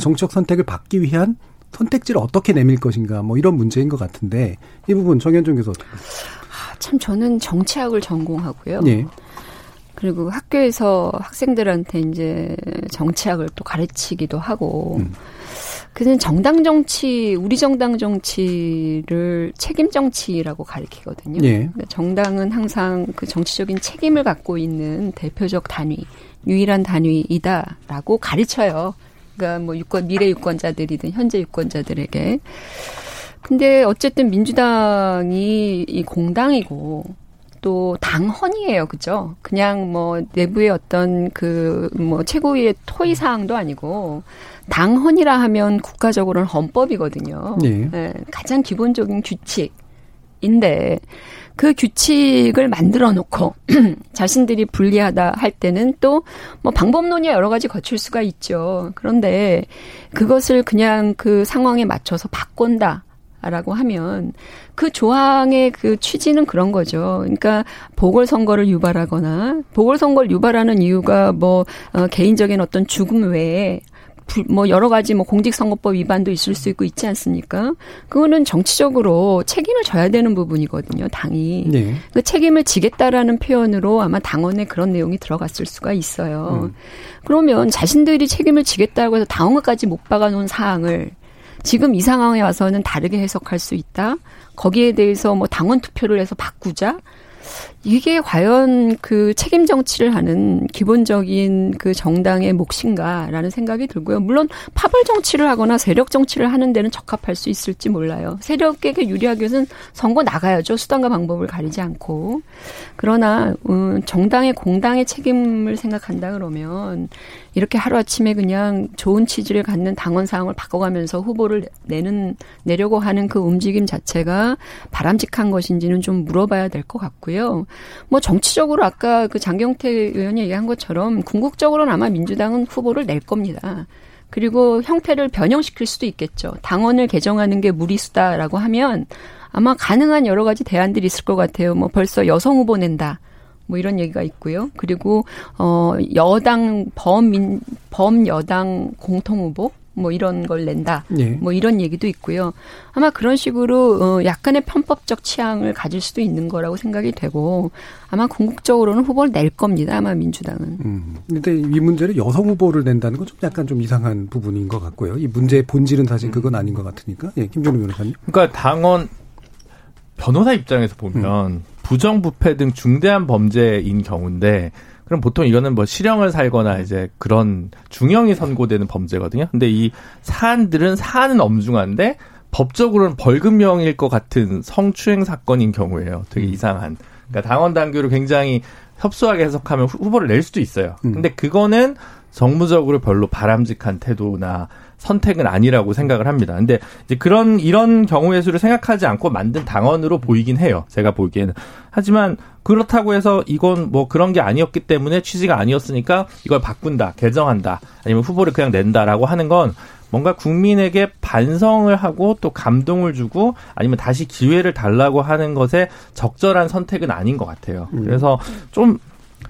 Speaker 2: 정책 선택을 받기 위한 선택지를 어떻게 내밀 것인가, 뭐 이런 문제인 것 같은데 이 부분 정현종 교수. 아,
Speaker 5: 참 저는 정치학을 전공하고요. 예. 그리고 학교에서 학생들한테 이제 정치학을 또 가르치기도 하고. 음. 그는 정당 정치, 우리 정당 정치를 책임 정치라고 가리키거든요. 예. 그러니까 정당은 항상 그 정치적인 책임을 갖고 있는 대표적 단위, 유일한 단위이다라고 가르쳐요. 그러니까 뭐 유권 미래 유권자들이든 현재 유권자들에게. 근데 어쨌든 민주당이 이 공당이고 또 당헌이에요. 그죠? 그냥 뭐 내부의 어떤 그 뭐 최고위의 토의 사항도 아니고 당헌이라 하면 국가적으로는 헌법이거든요. 네. 네. 가장 기본적인 규칙인데 그 규칙을 만들어 놓고 자신들이 불리하다 할 때는 또 뭐 방법론이 여러 가지 거칠 수가 있죠. 그런데 그것을 그냥 그 상황에 맞춰서 바꾼다. 라고 하면 그 조항의 그 취지는 그런 거죠. 그러니까 보궐선거를 유발하거나 보궐선거를 유발하는 이유가 뭐 어, 개인적인 어떤 죽음 외에 뭐 여러 가지 뭐 공직선거법 위반도 있을 수 있고 있지 않습니까? 그거는 정치적으로 책임을 져야 되는 부분이거든요, 당이. 네. 그 책임을 지겠다라는 표현으로 아마 당원에 그런 내용이 들어갔을 수가 있어요. 음. 그러면 자신들이 책임을 지겠다고 해서 당원까지 못 박아놓은 사항을 지금 이 상황에 와서는 다르게 해석할 수 있다. 거기에 대해서 뭐 당원 투표를 해서 바꾸자. 이게 과연 그 책임 정치를 하는 기본적인 그 정당의 몫인가라는 생각이 들고요. 물론 파벌 정치를 하거나 세력 정치를 하는 데는 적합할 수 있을지 몰라요. 세력에게 유리하기 위해서는 선거 나가야죠. 수단과 방법을 가리지 않고. 그러나 음, 정당의 공당의 책임을 생각한다 그러면 이렇게 하루아침에 그냥 좋은 취지를 갖는 당원 사항을 바꿔가면서 후보를 내는 내려고 하는 그 움직임 자체가 바람직한 것인지는 좀 물어봐야 될 것 같고요. 있고요. 뭐 정치적으로 아까 그 장경태 의원이 얘기한 것처럼 궁극적으로는 아마 민주당은 후보를 낼 겁니다. 그리고 형태를 변형시킬 수도 있겠죠. 당원을 개정하는 게 무리수다라고 하면 아마 가능한 여러 가지 대안들이 있을 것 같아요. 뭐 벌써 여성 후보 낸다. 뭐 이런 얘기가 있고요. 그리고 어 여당 범민 범여당 공통 후보 뭐 이런 걸 낸다. 예. 뭐 이런 얘기도 있고요. 아마 그런 식으로 어 약간의 편법적 취향을 가질 수도 있는 거라고 생각이 되고 아마 궁극적으로는 후보를 낼 겁니다. 아마 민주당은. 음.
Speaker 2: 근데 이 문제를 여성 후보를 낸다는 건 좀 약간 좀 이상한 부분인 것 같고요. 이 문제의 본질은 사실 그건 아닌 것 같으니까. 예, 김준우 변호사님.
Speaker 6: 그러니까 당원 변호사 입장에서 보면 음. 부정부패 등 중대한 범죄인 경우인데 그럼 보통 이거는 뭐 실형을 살거나 이제 그런 중형이 선고되는 범죄거든요. 근데 이 사안들은 사안은 엄중한데 법적으로는 벌금형일 것 같은 성추행 사건인 경우에요. 되게 음. 이상한. 그러니까 당원 당규를 굉장히 협소하게 해석하면 후보를 낼 수도 있어요. 음. 근데 그거는 정무적으로 별로 바람직한 태도나 선택은 아니라고 생각을 합니다. 근데 이제 그런 이런 경우의 수를 생각하지 않고 만든 당원으로 보이긴 해요. 제가 보기에는. 하지만 그렇다고 해서 이건 뭐 그런 게 아니었기 때문에 취지가 아니었으니까 이걸 바꾼다, 개정한다, 아니면 후보를 그냥 낸다라고 하는 건 뭔가 국민에게 반성을 하고 또 감동을 주고 아니면 다시 기회를 달라고 하는 것에 적절한 선택은 아닌 것 같아요. 음. 그래서 좀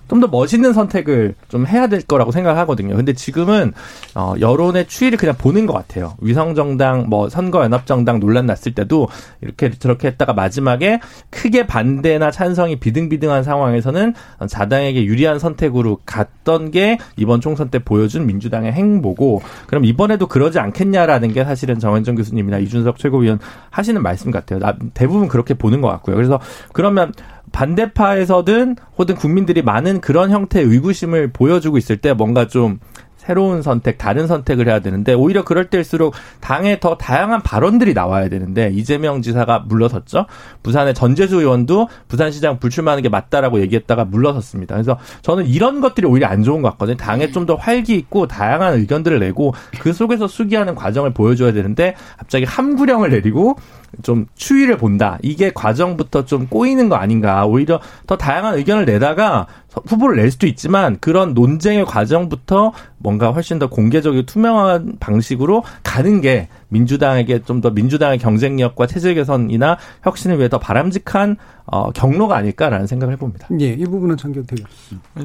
Speaker 6: 좀 더 멋있는 선택을 좀 해야 될 거라고 생각하거든요. 근데 지금은 어 여론의 추이를 그냥 보는 것 같아요. 위성 정당 뭐 선거 연합 정당 논란 났을 때도 이렇게 저렇게 했다가 마지막에 크게 반대나 찬성이 비등비등한 상황에서는 자당에게 유리한 선택으로 갔던 게 이번 총선 때 보여준 민주당의 행보고 그럼 이번에도 그러지 않겠냐라는 게 사실은 정현정 교수님이나 이준석 최고위원 하시는 말씀 같아요. 대부분 그렇게 보는 것 같고요. 그래서 그러면 반대파에서든 혹은 국민들이 많은 그런 형태의 의구심을 보여주고 있을 때 뭔가 좀 새로운 선택, 다른 선택을 해야 되는데 오히려 그럴 때일수록 당에 더 다양한 발언들이 나와야 되는데 이재명 지사가 물러섰죠. 부산의 전재수 의원도 부산시장 불출마하는 게 맞다라고 얘기했다가 물러섰습니다. 그래서 저는 이런 것들이 오히려 안 좋은 것 같거든요. 당에 좀 더 활기 있고 다양한 의견들을 내고 그 속에서 수기하는 과정을 보여줘야 되는데 갑자기 함구령을 내리고 좀 추이를 본다. 이게 과정부터 좀 꼬이는 거 아닌가. 오히려 더 다양한 의견을 내다가 후보를 낼 수도 있지만 그런 논쟁의 과정부터 뭔가 훨씬 더 공개적이고 투명한 방식으로 가는 게 민주당에게 좀 더 민주당의 경쟁력과 체제 개선이나 혁신을 위해 더 바람직한 어, 경로가 아닐까라는 생각을 해봅니다.
Speaker 2: 예, 이 부분은 장경태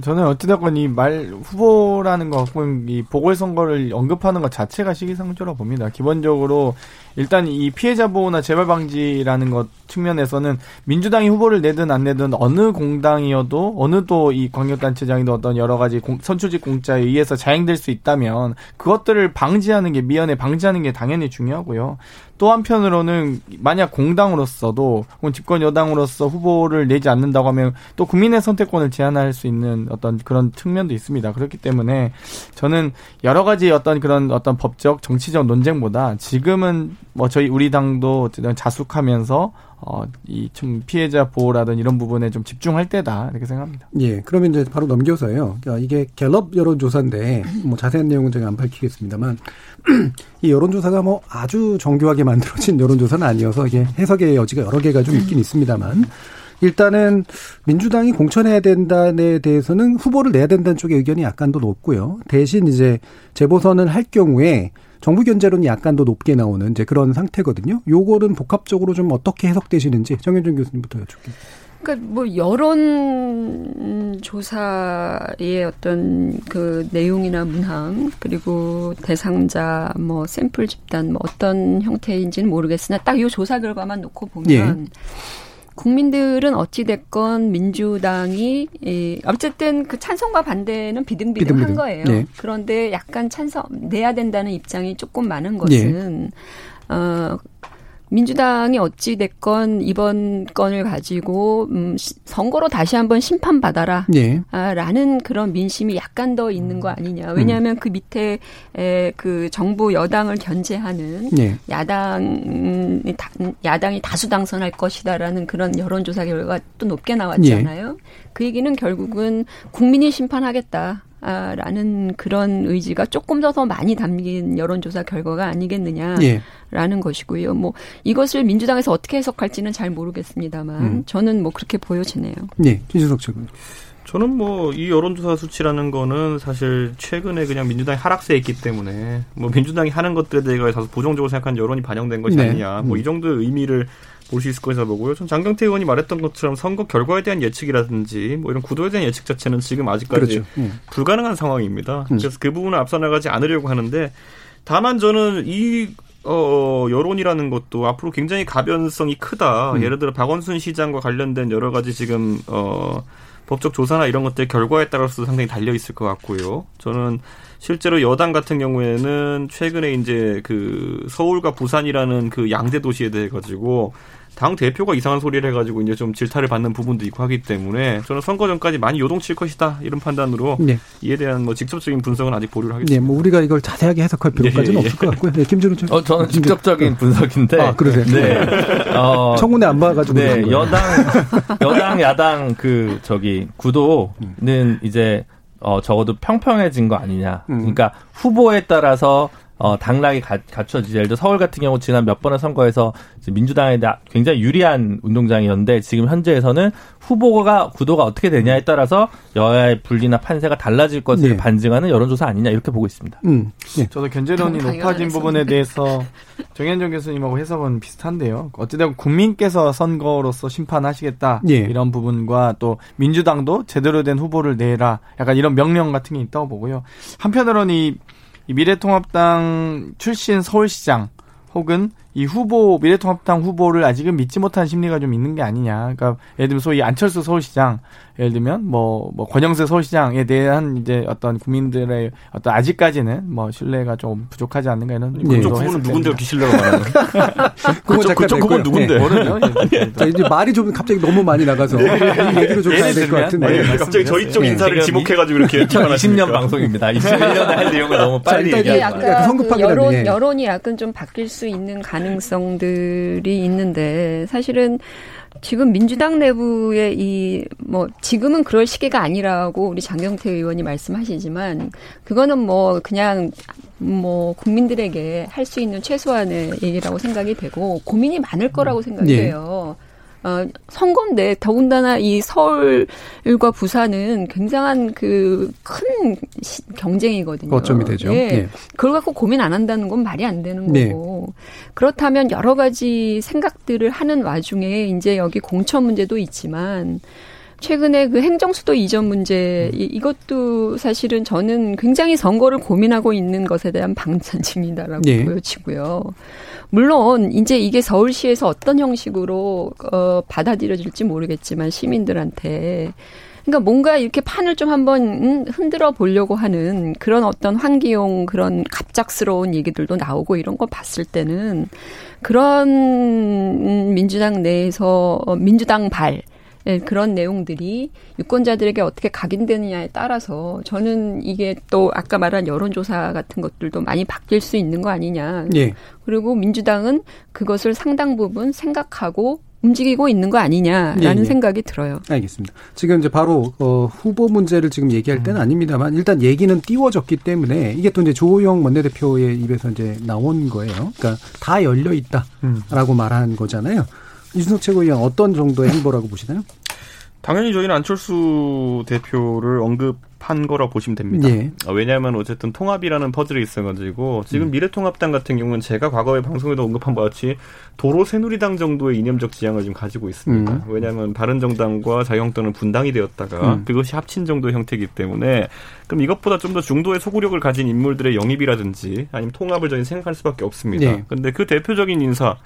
Speaker 3: 저는 어찌됐건 이 말 후보라는 거, 혹은 이 보궐선거를 언급하는 것 자체가 시기상조라 봅니다. 기본적으로 일단 이 피해자 보호나 재발 방지라는 것 측면에서는 민주당이 후보를 내든 안 내든 어느 공당이어도 어느 또 이 광역단체장이든 어떤 여러 가지 공, 선출직 공짜에 의해서 자행될 수 있다면 그것들을 방지하는 게 미연에 방지하는 게 당연히 중요하고요. 또 한편으로는 만약 공당으로서도 혹은 집권 여당으로서 후보를 내지 않는다고 하면 또 국민의 선택권을 제한할 수 있는 어떤 그런 측면도 있습니다. 그렇기 때문에 저는 여러 가지 어떤 그런 어떤 법적 정치적 논쟁보다 지금은 뭐 저희 우리 당도 자숙하면서 어, 이 좀 피해자 보호라든 이런 부분에 좀 집중할 때다 이렇게 생각합니다.
Speaker 2: 예, 그러면 이제 바로 넘겨서요. 이게 갤럽 여론조사인데 뭐 자세한 내용은 제가 안 밝히겠습니다만 이 여론조사가 뭐 아주 정교하게 만들어진 여론조사는 아니어서 이게 해석의 여지가 여러 개가 좀 있긴 있습니다만 일단은 민주당이 공천해야 된다에 대해서는 후보를 내야 된다는 쪽의 의견이 약간 더 높고요. 대신 이제 재보선을 할 경우에 정부 견제론이 약간 더 높게 나오는 이제 그런 상태거든요. 요거는 복합적으로 좀 어떻게 해석되시는지 정현준 교수님부터 여쭙겠습니다.
Speaker 5: 그러니까 뭐 여론 조사의 어떤 그 내용이나 문항 그리고 대상자 뭐 샘플 집단 뭐 어떤 형태인지는 모르겠으나 딱 이 조사 결과만 놓고 보면 예. 국민들은 어찌됐건 민주당이 예, 어쨌든 그 찬성과 반대는 비등비등한 비등비등. 거예요. 네. 그런데 약간 찬성 내야 된다는 입장이 조금 많은 것은 네. 어 민주당이 어찌 됐건 이번 건을 가지고 음 선거로 다시 한번 심판 받아라 예. 아, 라는 그런 민심이 약간 더 있는 거 아니냐. 왜냐하면 음. 그 밑에 에, 그 정부 여당을 견제하는 예. 야당 야당이 다수 당선할 것이다라는 그런 여론조사 결과가 또 높게 나왔잖아요. 예. 그 얘기는 결국은 국민이 심판하겠다. 라는 그런 의지가 조금 더 더 많이 담긴 여론조사 결과가 아니겠느냐라는 예. 것이고요. 뭐 이것을 민주당에서 어떻게 해석할지는 잘 모르겠습니다만 음. 저는 뭐 그렇게 보여지네요.
Speaker 2: 네, 김준석 측은.
Speaker 4: 저는 뭐 이 여론조사 수치라는 거는 사실 최근에 그냥 민주당이 하락세에 있기 때문에 뭐 민주당이 하는 것들에 대해서 부정적으로 생각한 여론이 반영된 것이 네. 아니냐 뭐 이 정도의 의미를 볼 수 있을 거라서 보고요. 전 장경태 의원이 말했던 것처럼 선거 결과에 대한 예측이라든지 뭐 이런 구도에 대한 예측 자체는 지금 아직까지 그렇죠. 음. 불가능한 상황입니다. 음. 그래서 그 부분을 앞서 나가지 않으려고 하는데 다만 저는 이 어, 여론이라는 것도 앞으로 굉장히 가변성이 크다. 음. 예를 들어 박원순 시장과 관련된 여러 가지 지금 어 법적 조사나 이런 것들 결과에 따라서 상당히 달려 있을 것 같고요. 저는 실제로 여당 같은 경우에는 최근에 이제 그 서울과 부산이라는 그 양대 도시에 대해 가지고 당 대표가 이상한 소리를 해가지고 이제 좀 질타를 받는 부분도 있고 하기 때문에 저는 선거 전까지 많이 요동칠 것이다 이런 판단으로 네. 이에 대한 뭐 직접적인 분석은 아직 보류를 하겠습니다.
Speaker 2: 네, 뭐 우리가 이걸 자세하게 해석할 필요까지는 예, 예. 없을 것 같고요. 네, 김준우 좀.
Speaker 6: 어, 저는 직접적인 분석인데.
Speaker 2: 아, 그러세요? 네. 어, 청문회 안 봐가지고.
Speaker 6: 네, 여당, 여당, 야당 그 저기 구도는 이제 어 적어도 평평해진 거 아니냐. 음. 그러니까 후보에 따라서 어, 당락이 가, 갖춰지지. 예를 들어 서울 같은 경우 지난 몇 번의 선거에서 민주당에 굉장히 유리한 운동장이었는데 지금 현재에서는 후보가 구도가 어떻게 되냐에 따라서 여야의 분리나 판세가 달라질 것을 네. 반증하는 여론조사 아니냐 이렇게 보고 있습니다. 음.
Speaker 3: 네. 저도 견제론이 높아진 부분에 대해서 정현정 교수님하고 해석은 비슷한데요. 어찌되건 국민께서 선거로서 심판하시겠다 네. 이런 부분과 또 민주당도 제대로 된 후보를 내라 약간 이런 명령 같은 게 있다고 보고요. 한편으로는 이 미래통합당 출신 서울시장 혹은 이 후보 미래통합당 후보를 아직은 믿지 못한 심리가 좀 있는 게 아니냐. 그러니까 예를 들면 소위 안철수 서울시장 예를 들면 뭐, 뭐 권영세 서울시장에 대한 이제 어떤 국민들의 어떤 아직까지는 뭐 신뢰가 좀 부족하지 않는가 이런
Speaker 4: 네. 그쪽 그분은 누군데요? 기실래가 말하는 그쪽 그쪽 그분 누군데? 네. 모르요
Speaker 2: 자, 이제 말이 좀 갑자기 너무 많이 나가서 네. 이 얘기로 좀 가야 될 것 같은데. 네.
Speaker 4: 네. 갑자기 저희 쪽 인사를 지목해가지고 이렇게
Speaker 6: 2020년 방송입니다. 21년에 할 내용을 너무 빨리 얘기하고
Speaker 5: 약간 성급하게 그 여론, 여론이 약간 좀 바뀔 수 있는 가능 성들이 있는데 사실은 지금 민주당 내부의 이 뭐 지금은 그럴 시기가 아니라고 우리 장경태 의원이 말씀하시지만 그거는 뭐 그냥 뭐 국민들에게 할 수 있는 최소한의 얘기라고 생각이 되고 고민이 많을 거라고 생각이 네. 돼요. 어, 선거인데 더군다나 이 서울과 부산은 굉장한 그 큰 경쟁이거든요.
Speaker 2: 어점이 되죠.
Speaker 5: 예. 네. 그걸 갖고 고민 안 한다는 건 말이 안 되는 네. 거고. 네. 그렇다면 여러 가지 생각들을 하는 와중에 이제 여기 공천 문제도 있지만 최근에 그 행정수도 이전 문제 이, 이것도 사실은 저는 굉장히 선거를 고민하고 있는 것에 대한 방탄심이다라고 네. 보여지고요. 물론 이제 이게 서울시에서 어떤 형식으로 어 받아들여질지 모르겠지만 시민들한테 그러니까 뭔가 이렇게 판을 좀 한번 음, 흔들어 보려고 하는 그런 어떤 환기용 그런 갑작스러운 얘기들도 나오고 이런 거 봤을 때는 그런 음, 민주당 내에서 어, 민주당 발 네, 그런 내용들이 유권자들에게 어떻게 각인되느냐에 따라서 저는 이게 또 아까 말한 여론조사 같은 것들도 많이 바뀔 수 있는 거 아니냐. 예. 그리고 민주당은 그것을 상당 부분 생각하고 움직이고 있는 거 아니냐라는 예, 예. 생각이 들어요.
Speaker 2: 알겠습니다. 지금 이제 바로 어, 후보 문제를 지금 얘기할 때는 음. 아닙니다만 일단 얘기는 띄워졌기 때문에 이게 또 이제 조호영 원내대표의 입에서 이제 나온 거예요. 그러니까 다 열려 있다라고 음. 말한 거잖아요. 이준석 최고위원 어떤 정도의 행보라고 보시나요?
Speaker 4: 당연히 저희는 안철수 대표를 언급한 거라 보시면 됩니다. 예. 어, 왜냐하면 어쨌든 통합이라는 퍼즐이 있어가지고 지금 음. 미래통합당 같은 경우는 제가 과거에 방송에도 언급한 바 같이 도로 새누리당 정도의 이념적 지향을 지금 가지고 있습니다. 음. 왜냐하면 바른정당과 자유한국당은 분당이 되었다가 음. 그것이 합친 정도의 형태이기 때문에 그럼 이것보다 좀 더 중도의 소구력을 가진 인물들의 영입이라든지 아니면 통합을 저희는 생각할 수밖에 없습니다. 그런데 예. 그 대표적인 인사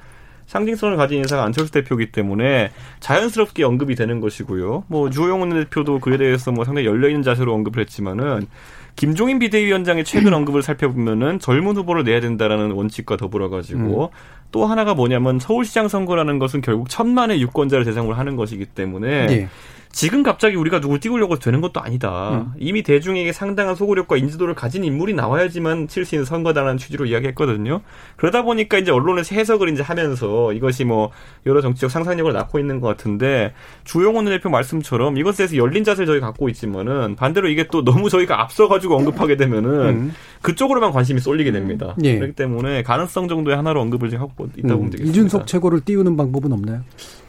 Speaker 4: 상징성을 가진 인사가 안철수 대표이기 때문에 자연스럽게 언급이 되는 것이고요. 뭐 주호영 대표도 그에 대해서 뭐 상당히 열려 있는 자세로 언급을 했지만은 김종인 비대위원장의 최근 언급을 살펴보면은 젊은 후보를 내야 된다라는 원칙과 더불어 가지고 음. 또 하나가 뭐냐면 서울시장 선거라는 것은 결국 천만의 유권자를 대상으로 하는 것이기 때문에 네. 지금 갑자기 우리가 누굴 띄우려고 되는 것도 아니다. 음. 이미 대중에게 상당한 소구력과 인지도를 가진 인물이 나와야지만 칠 수 있는 선거다라는 취지로 이야기했거든요. 그러다 보니까 이제 언론에서 해석을 이제 하면서 이것이 뭐 여러 정치적 상상력을 낳고 있는 것 같은데 주영원 대표 말씀처럼 이것에 대해서 열린 자세를 저희 갖고 있지만은 반대로 이게 또 너무 저희가 앞서가지고 언급하게 되면은 음. 그쪽으로만 관심이 쏠리게 됩니다. 예. 그렇기 때문에 가능성 정도의 하나로 언급을 지금 하고 있다고 보면 음. 되겠습니다.
Speaker 2: 이준석 최고를 띄우는 방법은 없나요?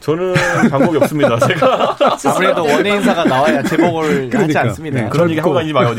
Speaker 4: 저는 방법이 없습니다. 제가
Speaker 3: 아무래도 원외 인사가 나와야 제목을 그러니까. 하지 않습니다.
Speaker 4: 네, 그런 얘기 하고 다니지 마요.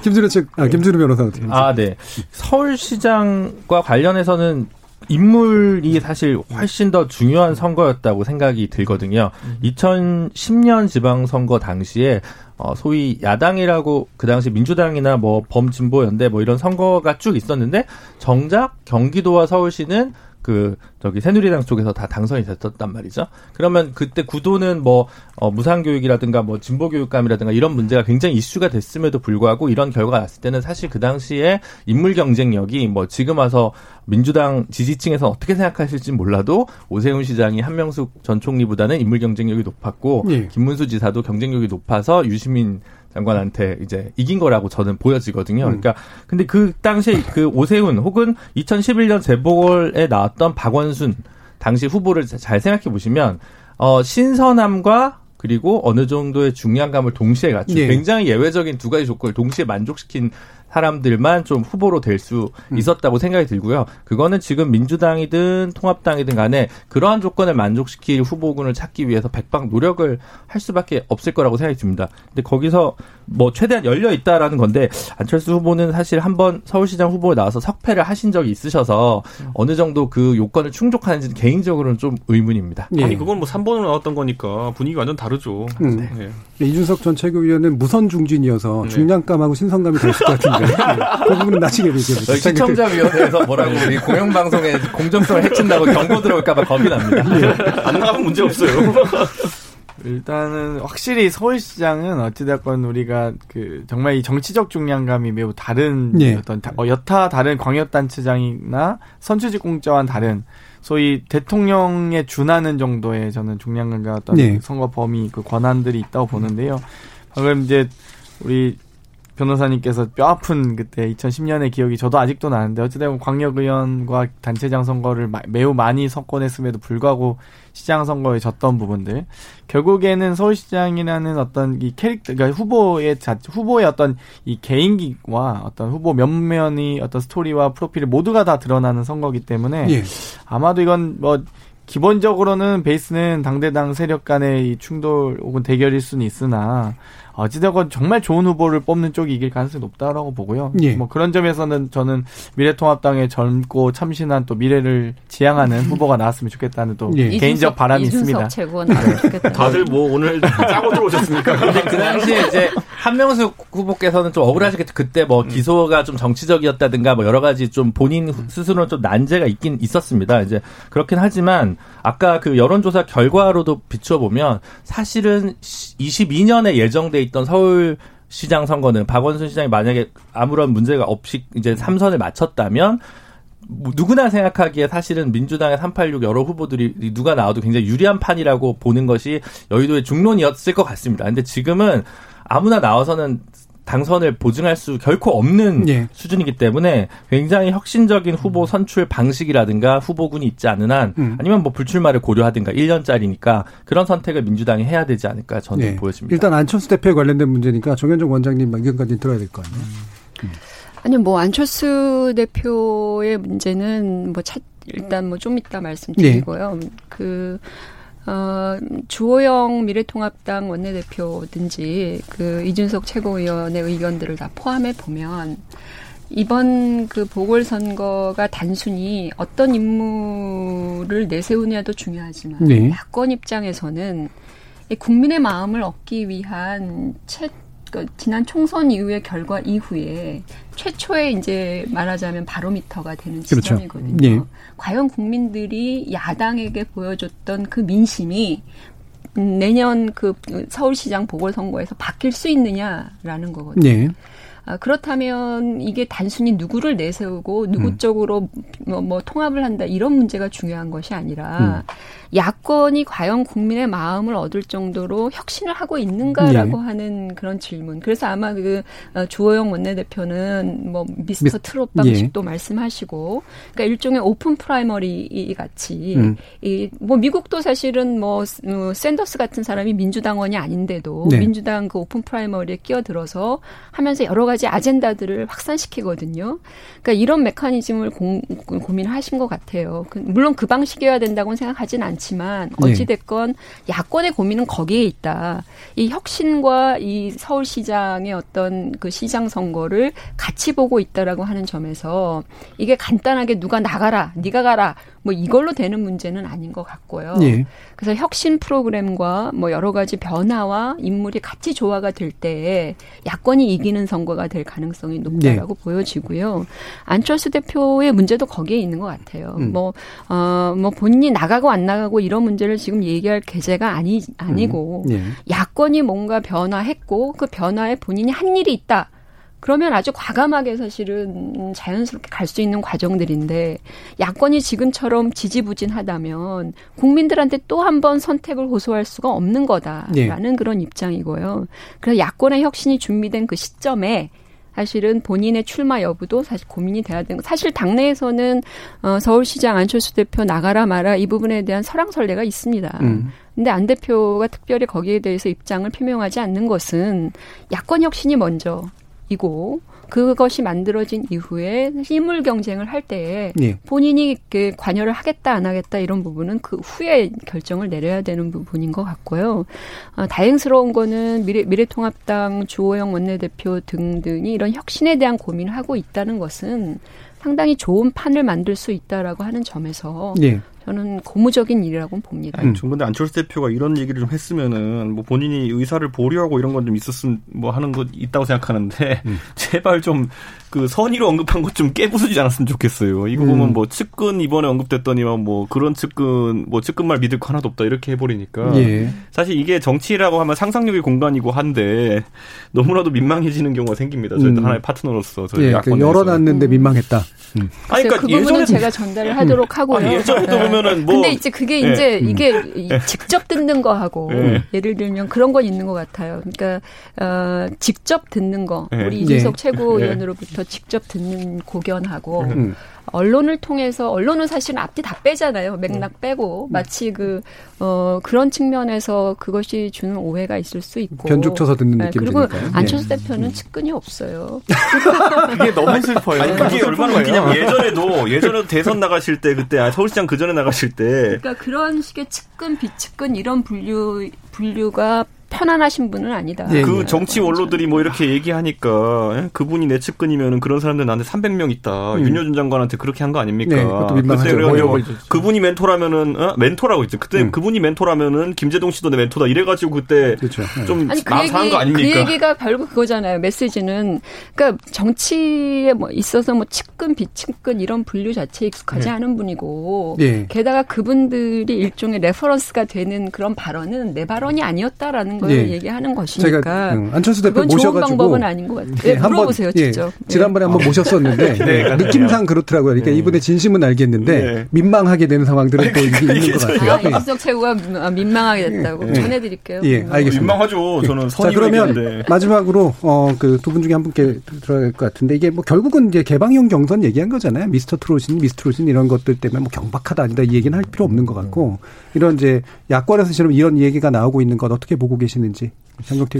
Speaker 2: 김준우 측, 아, 김준우 변호사 어떻게
Speaker 6: 아, 네. 서울시장과 관련해서는 인물이 사실 훨씬 더 중요한 선거였다고 생각이 들거든요. 2010년 지방선거 당시에 어, 소위 야당이라고 그 당시 민주당이나 뭐 범진보연대 뭐 이런 선거가 쭉 있었는데 정작 경기도와 서울시는 그 저기 새누리당 쪽에서 다 당선이 됐었단 말이죠. 그러면 그때 구도는 뭐 어, 무상교육이라든가 뭐 진보교육감이라든가 이런 문제가 굉장히 이슈가 됐음에도 불구하고 이런 결과가 났을 때는 사실 그 당시에 인물 경쟁력이 뭐 지금 와서 민주당 지지층에서 어떻게 생각하실지 몰라도 오세훈 시장이 한명숙 전 총리보다는 인물 경쟁력이 높았고 예. 김문수 지사도 경쟁력이 높아서 유시민 장관한테 이제 이긴 거라고 저는 보여지거든요. 음. 그러니까 근데 그 당시 그 오세훈 혹은 2011년 재보궐에 나왔던 박원순 당시 후보를 잘 생각해 보시면 어 신선함과 그리고 어느 정도의 중량감을 동시에 갖춘 네. 굉장히 예외적인 두 가지 조건을 동시에 만족시킨 사람들만 좀 후보로 될수 음. 있었다고 생각이 들고요. 그거는 지금 민주당이든 통합당이든 간에 그러한 조건을 만족시킬 후보군을 찾기 위해서 백방 노력을 할 수밖에 없을 거라고 생각이 듭니다. 근데 거기서 뭐 최대한 열려 있다라는 건데 안철수 후보는 사실 한번 서울시장 후보에 나와서 석패를 하신 적이 있으셔서 음. 어느 정도 그 요건을 충족하는지는 개인적으로는 좀 의문입니다.
Speaker 4: 예. 아니 그건 뭐 3번으로 나왔던 거니까 분위기 완전 다르죠. 음. 네.
Speaker 2: 네. 이준석 전 최고위원은 무선 중진이어서 네. 중량감하고 신선감이 더 있을 것 같은데 네. 그 부분은 나중에 얘기해보죠.
Speaker 6: 시청자위원회에서 뭐라고 우리 공영방송의 공정성을 해친다고 경고 들어올까봐 겁이 납니다.
Speaker 4: 예. 안 나가면 문제 없어요.
Speaker 3: 일단은 확실히 서울시장은 어찌됐건 우리가 그 정말 이 정치적 중량감이 매우 다른 예. 어떤 어, 여타 다른 광역단체장이나 선출직 공자와는 다른 소위 대통령에 준하는 정도의 저는 중량감과 어떤 예. 선거 범위 그 권한들이 있다고 보는데요. 방금 이제 우리 변호사님께서 뼈 아픈 그때 2010년의 기억이 저도 아직도 나는데 어찌되면 광역의원과 단체장 선거를 마, 매우 많이 석권했음에도 불구하고 시장 선거에 졌던 부분들 결국에는 서울시장이라는 어떤 이 캐릭터 그러니까 후보의 자 후보의 어떤 이 개인기와 어떤 후보 면면이 어떤 스토리와 프로필이 모두가 다 드러나는 선거기 때문에 예. 아마도 이건 뭐 기본적으로는 베이스는 당대당 세력 간의 충돌 혹은 대결일 수는 있으나 어찌되건 정말 좋은 후보를 뽑는 쪽이 이길 가능성이 높다라고 보고요. 예. 뭐 그런 점에서는 저는 미래통합당의 젊고 참신한 또 미래를 지향하는 음. 후보가 나왔으면 좋겠다는 또 예. 개인적 바람이 있습니다.
Speaker 4: 네. 다들 뭐 오늘 짜고 들어오셨습니까?
Speaker 6: 근데 그 당시에 이제 한명숙 후보께서는 좀 억울하시겠죠. 그때 뭐 음. 기소가 좀 정치적이었다든가 뭐 여러 가지 좀 본인 스스로 좀 난제가 있긴 있었습니다. 이제 그렇긴 하지만 아까 그 여론조사 결과로도 비추어 보면 사실은 22년에 예정 돼 있던 서울 시장 선거는 박원순 시장이 만약에 아무런 문제가 없이 이제 삼선을 마쳤다면 뭐 누구나 생각하기에 사실은 민주당의 386 여러 후보들이 누가 나와도 굉장히 유리한 판이라고 보는 것이 여의도의 중론이었을 것 같습니다. 근데 지금은 아무나 나와서는 당선을 보증할 수 결코 없는 예. 수준이기 때문에 굉장히 혁신적인 후보 선출 방식이라든가 후보군이 있지 않은 한 음. 아니면 뭐 불출마를 고려하든가 1년짜리니까 그런 선택을 민주당이 해야 되지 않을까 저는 예. 보여집니다.
Speaker 2: 일단 안철수 대표에 관련된 문제니까 정현정 원장님 의견까지 들어야 될거 아니에요. 음.
Speaker 5: 음. 아니 뭐 안철수 대표의 문제는 뭐 차, 일단 뭐 좀 이따 말씀드리고요. 네. 그 어, 주호영 미래통합당 원내대표든지 그 이준석 최고위원의 의견들을 다 포함해 보면 이번 그 보궐선거가 단순히 어떤 인물을 내세우냐도 중요하지만 네. 야권 입장에서는 국민의 마음을 얻기 위한 최 그 지난 총선 이후의 결과 이후에 최초의 이제 말하자면 바로미터가 되는 그렇죠. 지점이거든요. 예. 과연 국민들이 야당에게 보여줬던 그 민심이 내년 그 서울시장 보궐선거에서 바뀔 수 있느냐라는 거거든요. 예. 아, 그렇다면 이게 단순히 누구를 내세우고 누구 음. 쪽으로 뭐, 뭐, 통합을 한다 이런 문제가 중요한 것이 아니라 음. 야권이 과연 국민의 마음을 얻을 정도로 혁신을 하고 있는가라고 예. 하는 그런 질문. 그래서 아마 그 어, 주호영 원내대표는 뭐 미스터 트롯 방식도 예. 말씀하시고, 그러니까 일종의 오픈 프라이머리 같이 음. 이뭐 미국도 사실은 뭐 어, 샌더스 같은 사람이 민주당원이 아닌데도 네. 민주당 그 오픈 프라이머리에 끼어들어서 하면서 여러 가지 아젠다들을 확산시키거든요. 그러니까 이런 메커니즘을 고, 고민하신 것 같아요. 그, 물론 그 방식이어야 된다고는 생각하진 않. 않지만 네. 어찌됐건 야권의 고민은 거기에 있다. 이 혁신과 이 서울시장의 어떤 그 시장 선거를 같이 보고 있다라고 하는 점에서 이게 간단하게 누가 나가라, 네가 가라, 뭐 이걸로 되는 문제는 아닌 것 같고요. 예. 그래서 혁신 프로그램과 뭐 여러 가지 변화와 인물이 같이 조화가 될 때에 야권이 이기는 선거가 될 가능성이 높다라고 예. 보여지고요. 안철수 대표의 문제도 거기에 있는 것 같아요. 음. 뭐, 어, 뭐 본인이 나가고 안 나가고 이런 문제를 지금 얘기할 계제가 아니, 아니고 음. 예. 야권이 뭔가 변화했고 그 변화에 본인이 한 일이 있다. 그러면 아주 과감하게 사실은 자연스럽게 갈 수 있는 과정들인데 야권이 지금처럼 지지부진하다면 국민들한테 또 한 번 선택을 호소할 수가 없는 거다라는 네. 그런 입장이고요. 그래서 야권의 혁신이 준비된 그 시점에 사실은 본인의 출마 여부도 사실 고민이 돼야 되는 사실 당내에서는 어 서울시장 안철수 대표 나가라 마라 이 부분에 대한 설랑설레가 있습니다. 음. 근데 안 대표가 특별히 거기에 대해서 입장을 표명하지 않는 것은 야권 혁신이 먼저 이고 그것이 만들어진 이후에 인물 경쟁을 할 때에 예. 본인이 그 관여를 하겠다 안 하겠다 이런 부분은 그 후에 결정을 내려야 되는 부분인 것 같고요. 어, 다행스러운 거는 미래, 미래통합당 주호영 원내대표 등등이 이런 혁신에 대한 고민을 하고 있다는 것은 상당히 좋은 판을 만들 수 있다라고 하는 점에서 예. 저는 고무적인 일이라고 봅니다.
Speaker 4: 음. 근데 안철수 대표가 이런 얘기를 좀 했으면은 뭐 본인이 의사를 보류하고 이런 건 좀 있었음 뭐 하는 거 있다고 생각하는데 음. 제발 좀 그 선의로 언급한 것 좀 깨부수지 않았으면 좋겠어요. 이거 음. 보면 뭐 측근 이번에 언급됐더니만 뭐 그런 측근 뭐 측근 말 믿을 거 하나도 없다 이렇게 해버리니까 예. 사실 이게 정치라고 하면 상상력의 공간이고 한데 너무나도 민망해지는 경우가 생깁니다. 저희도 음. 하나의 파트너로서 저희
Speaker 2: 예, 그 열어놨는데 민망했다.
Speaker 5: 음. 아니, 그러니까 그 부분은 제가 전달을 하도록 하고요. 아니,
Speaker 4: 예전에도 네. 보면 은 뭐.
Speaker 5: 근데 이제 그게 네. 이제 이게 네. 직접 듣는 거하고 네. 예를 들면 그런 건 있는 것 같아요. 그러니까 어, 직접 듣는 거 네. 우리 이준석 네. 최고위원으로부터 직접 듣는 고견하고 음. 언론을 통해서 언론은 사실 앞뒤 다 빼잖아요. 맥락 음. 빼고 음. 마치 그 어, 그런 측면에서 그것이 주는 오해가 있을 수 있고
Speaker 2: 변죽 쳐서 듣는 네, 느낌이
Speaker 5: 그리고 드니까요. 안철수 네. 대표는 음. 측근이 없어요.
Speaker 3: 그게 너무 슬퍼요.
Speaker 4: 아니, 그게 얼마나 웃기냐면 예전에도 예전에도 대선 나가실 때 그때 아, 서울시장 그 전에 나가실 때
Speaker 5: 그러니까 그런 식의 측근 비측근 이런 분류 분류가 편안하신 분은 아니다.
Speaker 4: 예, 그 예. 정치 원로들이 뭐 이렇게 얘기하니까 예? 그분이 내 측근이면 그런 사람들 나한테 300명 있다. 음. 윤여준 장관한테 그렇게 한 거 아닙니까? 네, 그때 그래가지고 그분이 멘토라면은 어? 멘토라고 있죠. 그때 음. 그분이 멘토라면은 김제동 씨도 내 멘토다. 이래가지고 그때 그렇죠. 좀 아니, 그 얘기, 거 아닙니까?
Speaker 5: 그 얘기가 결국 그거잖아요. 메시지는 그러니까 정치에 뭐 있어서 뭐 측근 비측근 이런 분류 자체에 익숙하지 네. 않은 분이고 네. 게다가 그분들이 일종의 reference가 되는 그런 발언은 내 발언이 아니었다라는 걸 예. 얘기하는 것이니까 제가 음,
Speaker 2: 안철수 대표 모셔가지고 좋은
Speaker 5: 방법은 아닌 것 같아요. 네, 물어보세요, 예, 직접.
Speaker 2: 예, 지난번에 한번 어. 모셨었는데 네, 느낌상 그렇더라고요. 그러니까 네. 이분의 진심은 알겠는데 네. 민망하게 되는 상황들은 또 있는 것 같아요.
Speaker 5: 아, 이준석 최고가 아, 민망하게 됐다고 예. 전해드릴게요.
Speaker 2: 예, 알겠습니다.
Speaker 4: 민망하죠. 저는
Speaker 2: 자 그러면 마지막으로 어, 그 두 분 중에 한 분께 들어갈 것 같은데 이게 뭐 결국은 이제 개방형 경선 얘기한 거잖아요. 미스터 트롯인 미스트롯인 이런 것들 때문에 뭐 경박하다 아니다 이 얘기는 할 필요 없는 것 같고 이런 이제 야권에서 지금 이런 얘기가 나오고 있는 건 어떻게 보고 계시는지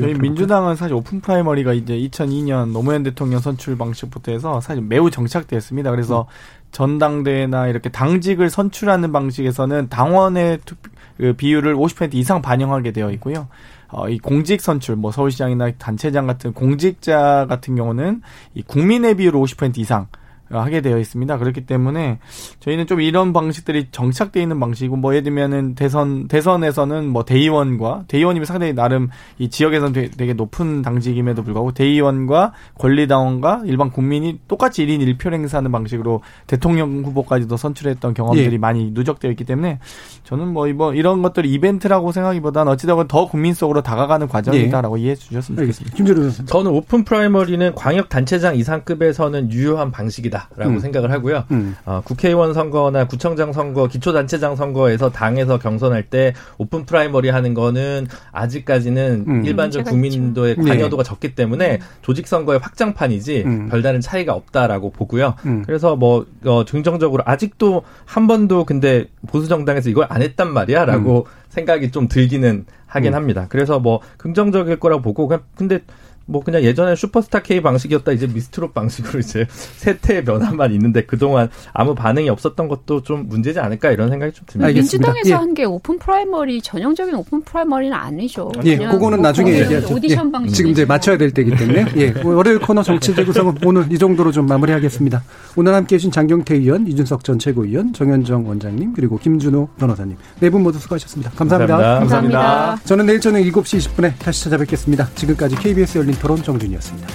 Speaker 3: 저희 민주당은 사실 오픈 프라이머리가 이제 2002년 노무현 대통령 선출 방식부터 해서 사실 매우 정착되었습니다. 그래서 음. 전당대회나 이렇게 당직을 선출하는 방식에서는 당원의 투, 그 비율을 50% 이상 반영하게 되어 있고요. 어, 이 공직 선출, 뭐 서울시장이나 단체장 같은 공직자 같은 경우는 이 국민의 비율을 50% 이상 하게 되어 있습니다. 그렇기 때문에 저희는 좀 이런 방식들이 정착되어 있는 방식이고 뭐 예를 들면은 대선 대선에서는 뭐 대의원과 대의원이면 상당히 나름 이 지역에서는 되게 높은 당직임에도 불구하고 대의원과 권리당원과 일반 국민이 똑같이 1인 1표 행사하는 방식으로 대통령 후보까지도 선출했던 경험들이 예. 많이 누적되어 있기 때문에 저는 뭐 이번 이런 것들이 이벤트라고 생각하기보다는 어찌되건 더 국민 속으로 다가가는 과정이다라고 예. 이해해 주셨으면 좋겠습니다.
Speaker 2: 김재료
Speaker 6: 저는 오픈 프라이머리는 광역 단체장 이상급에서는 유효한 방식이다 라고 음. 생각을 하고요. 음. 어, 국회의원 선거나 구청장 선거, 기초단체장 선거에서 당에서 경선할 때 오픈 프라이머리 하는 거는 아직까지는 음. 일반적 국민도의 네. 관여도가 네. 적기 때문에 조직 선거의 확장판이지 음. 별다른 차이가 없다라고 보고요. 음. 그래서 뭐 어, 긍정적으로 아직도 한 번도 근데 보수 정당에서 이걸 안 했단 말이야라고 음. 생각이 좀 들기는 하긴 합니다. 그래서 뭐 긍정적일 거라고 보고 근데 뭐 그냥 예전에 슈퍼스타 K 방식이었다 이제 미스트롯 방식으로 이제 세태의 변화만 있는데 그동안 아무 반응이 없었던 것도 좀 문제지 않을까 이런 생각이 좀 듭니다.
Speaker 5: 민주당에서 예. 한게 오픈 프라이머리 전형적인 오픈 프라이머리는 아니죠.
Speaker 2: 예, 그거는 뭐 나중에 얘기하죠. 오디션 예. 방식 지금 이제 맞춰야 될 때이기 때문에 예, 월요일 코너 정치 재구성은 오늘 이 정도로 좀 마무리하겠습니다. 오늘 함께해 주신 장경태 의원, 이준석 전 최고위원, 정현정 원장님 그리고 김준호 변호사님 네 분 모두 수고하셨습니다. 감사합니다.
Speaker 5: 감사합니다. 감사합니다.
Speaker 2: 저는 내일 저녁 7시 20분에 다시 찾아뵙겠습니다. 지금까지 KBS 열린 토론 정준희였습니다.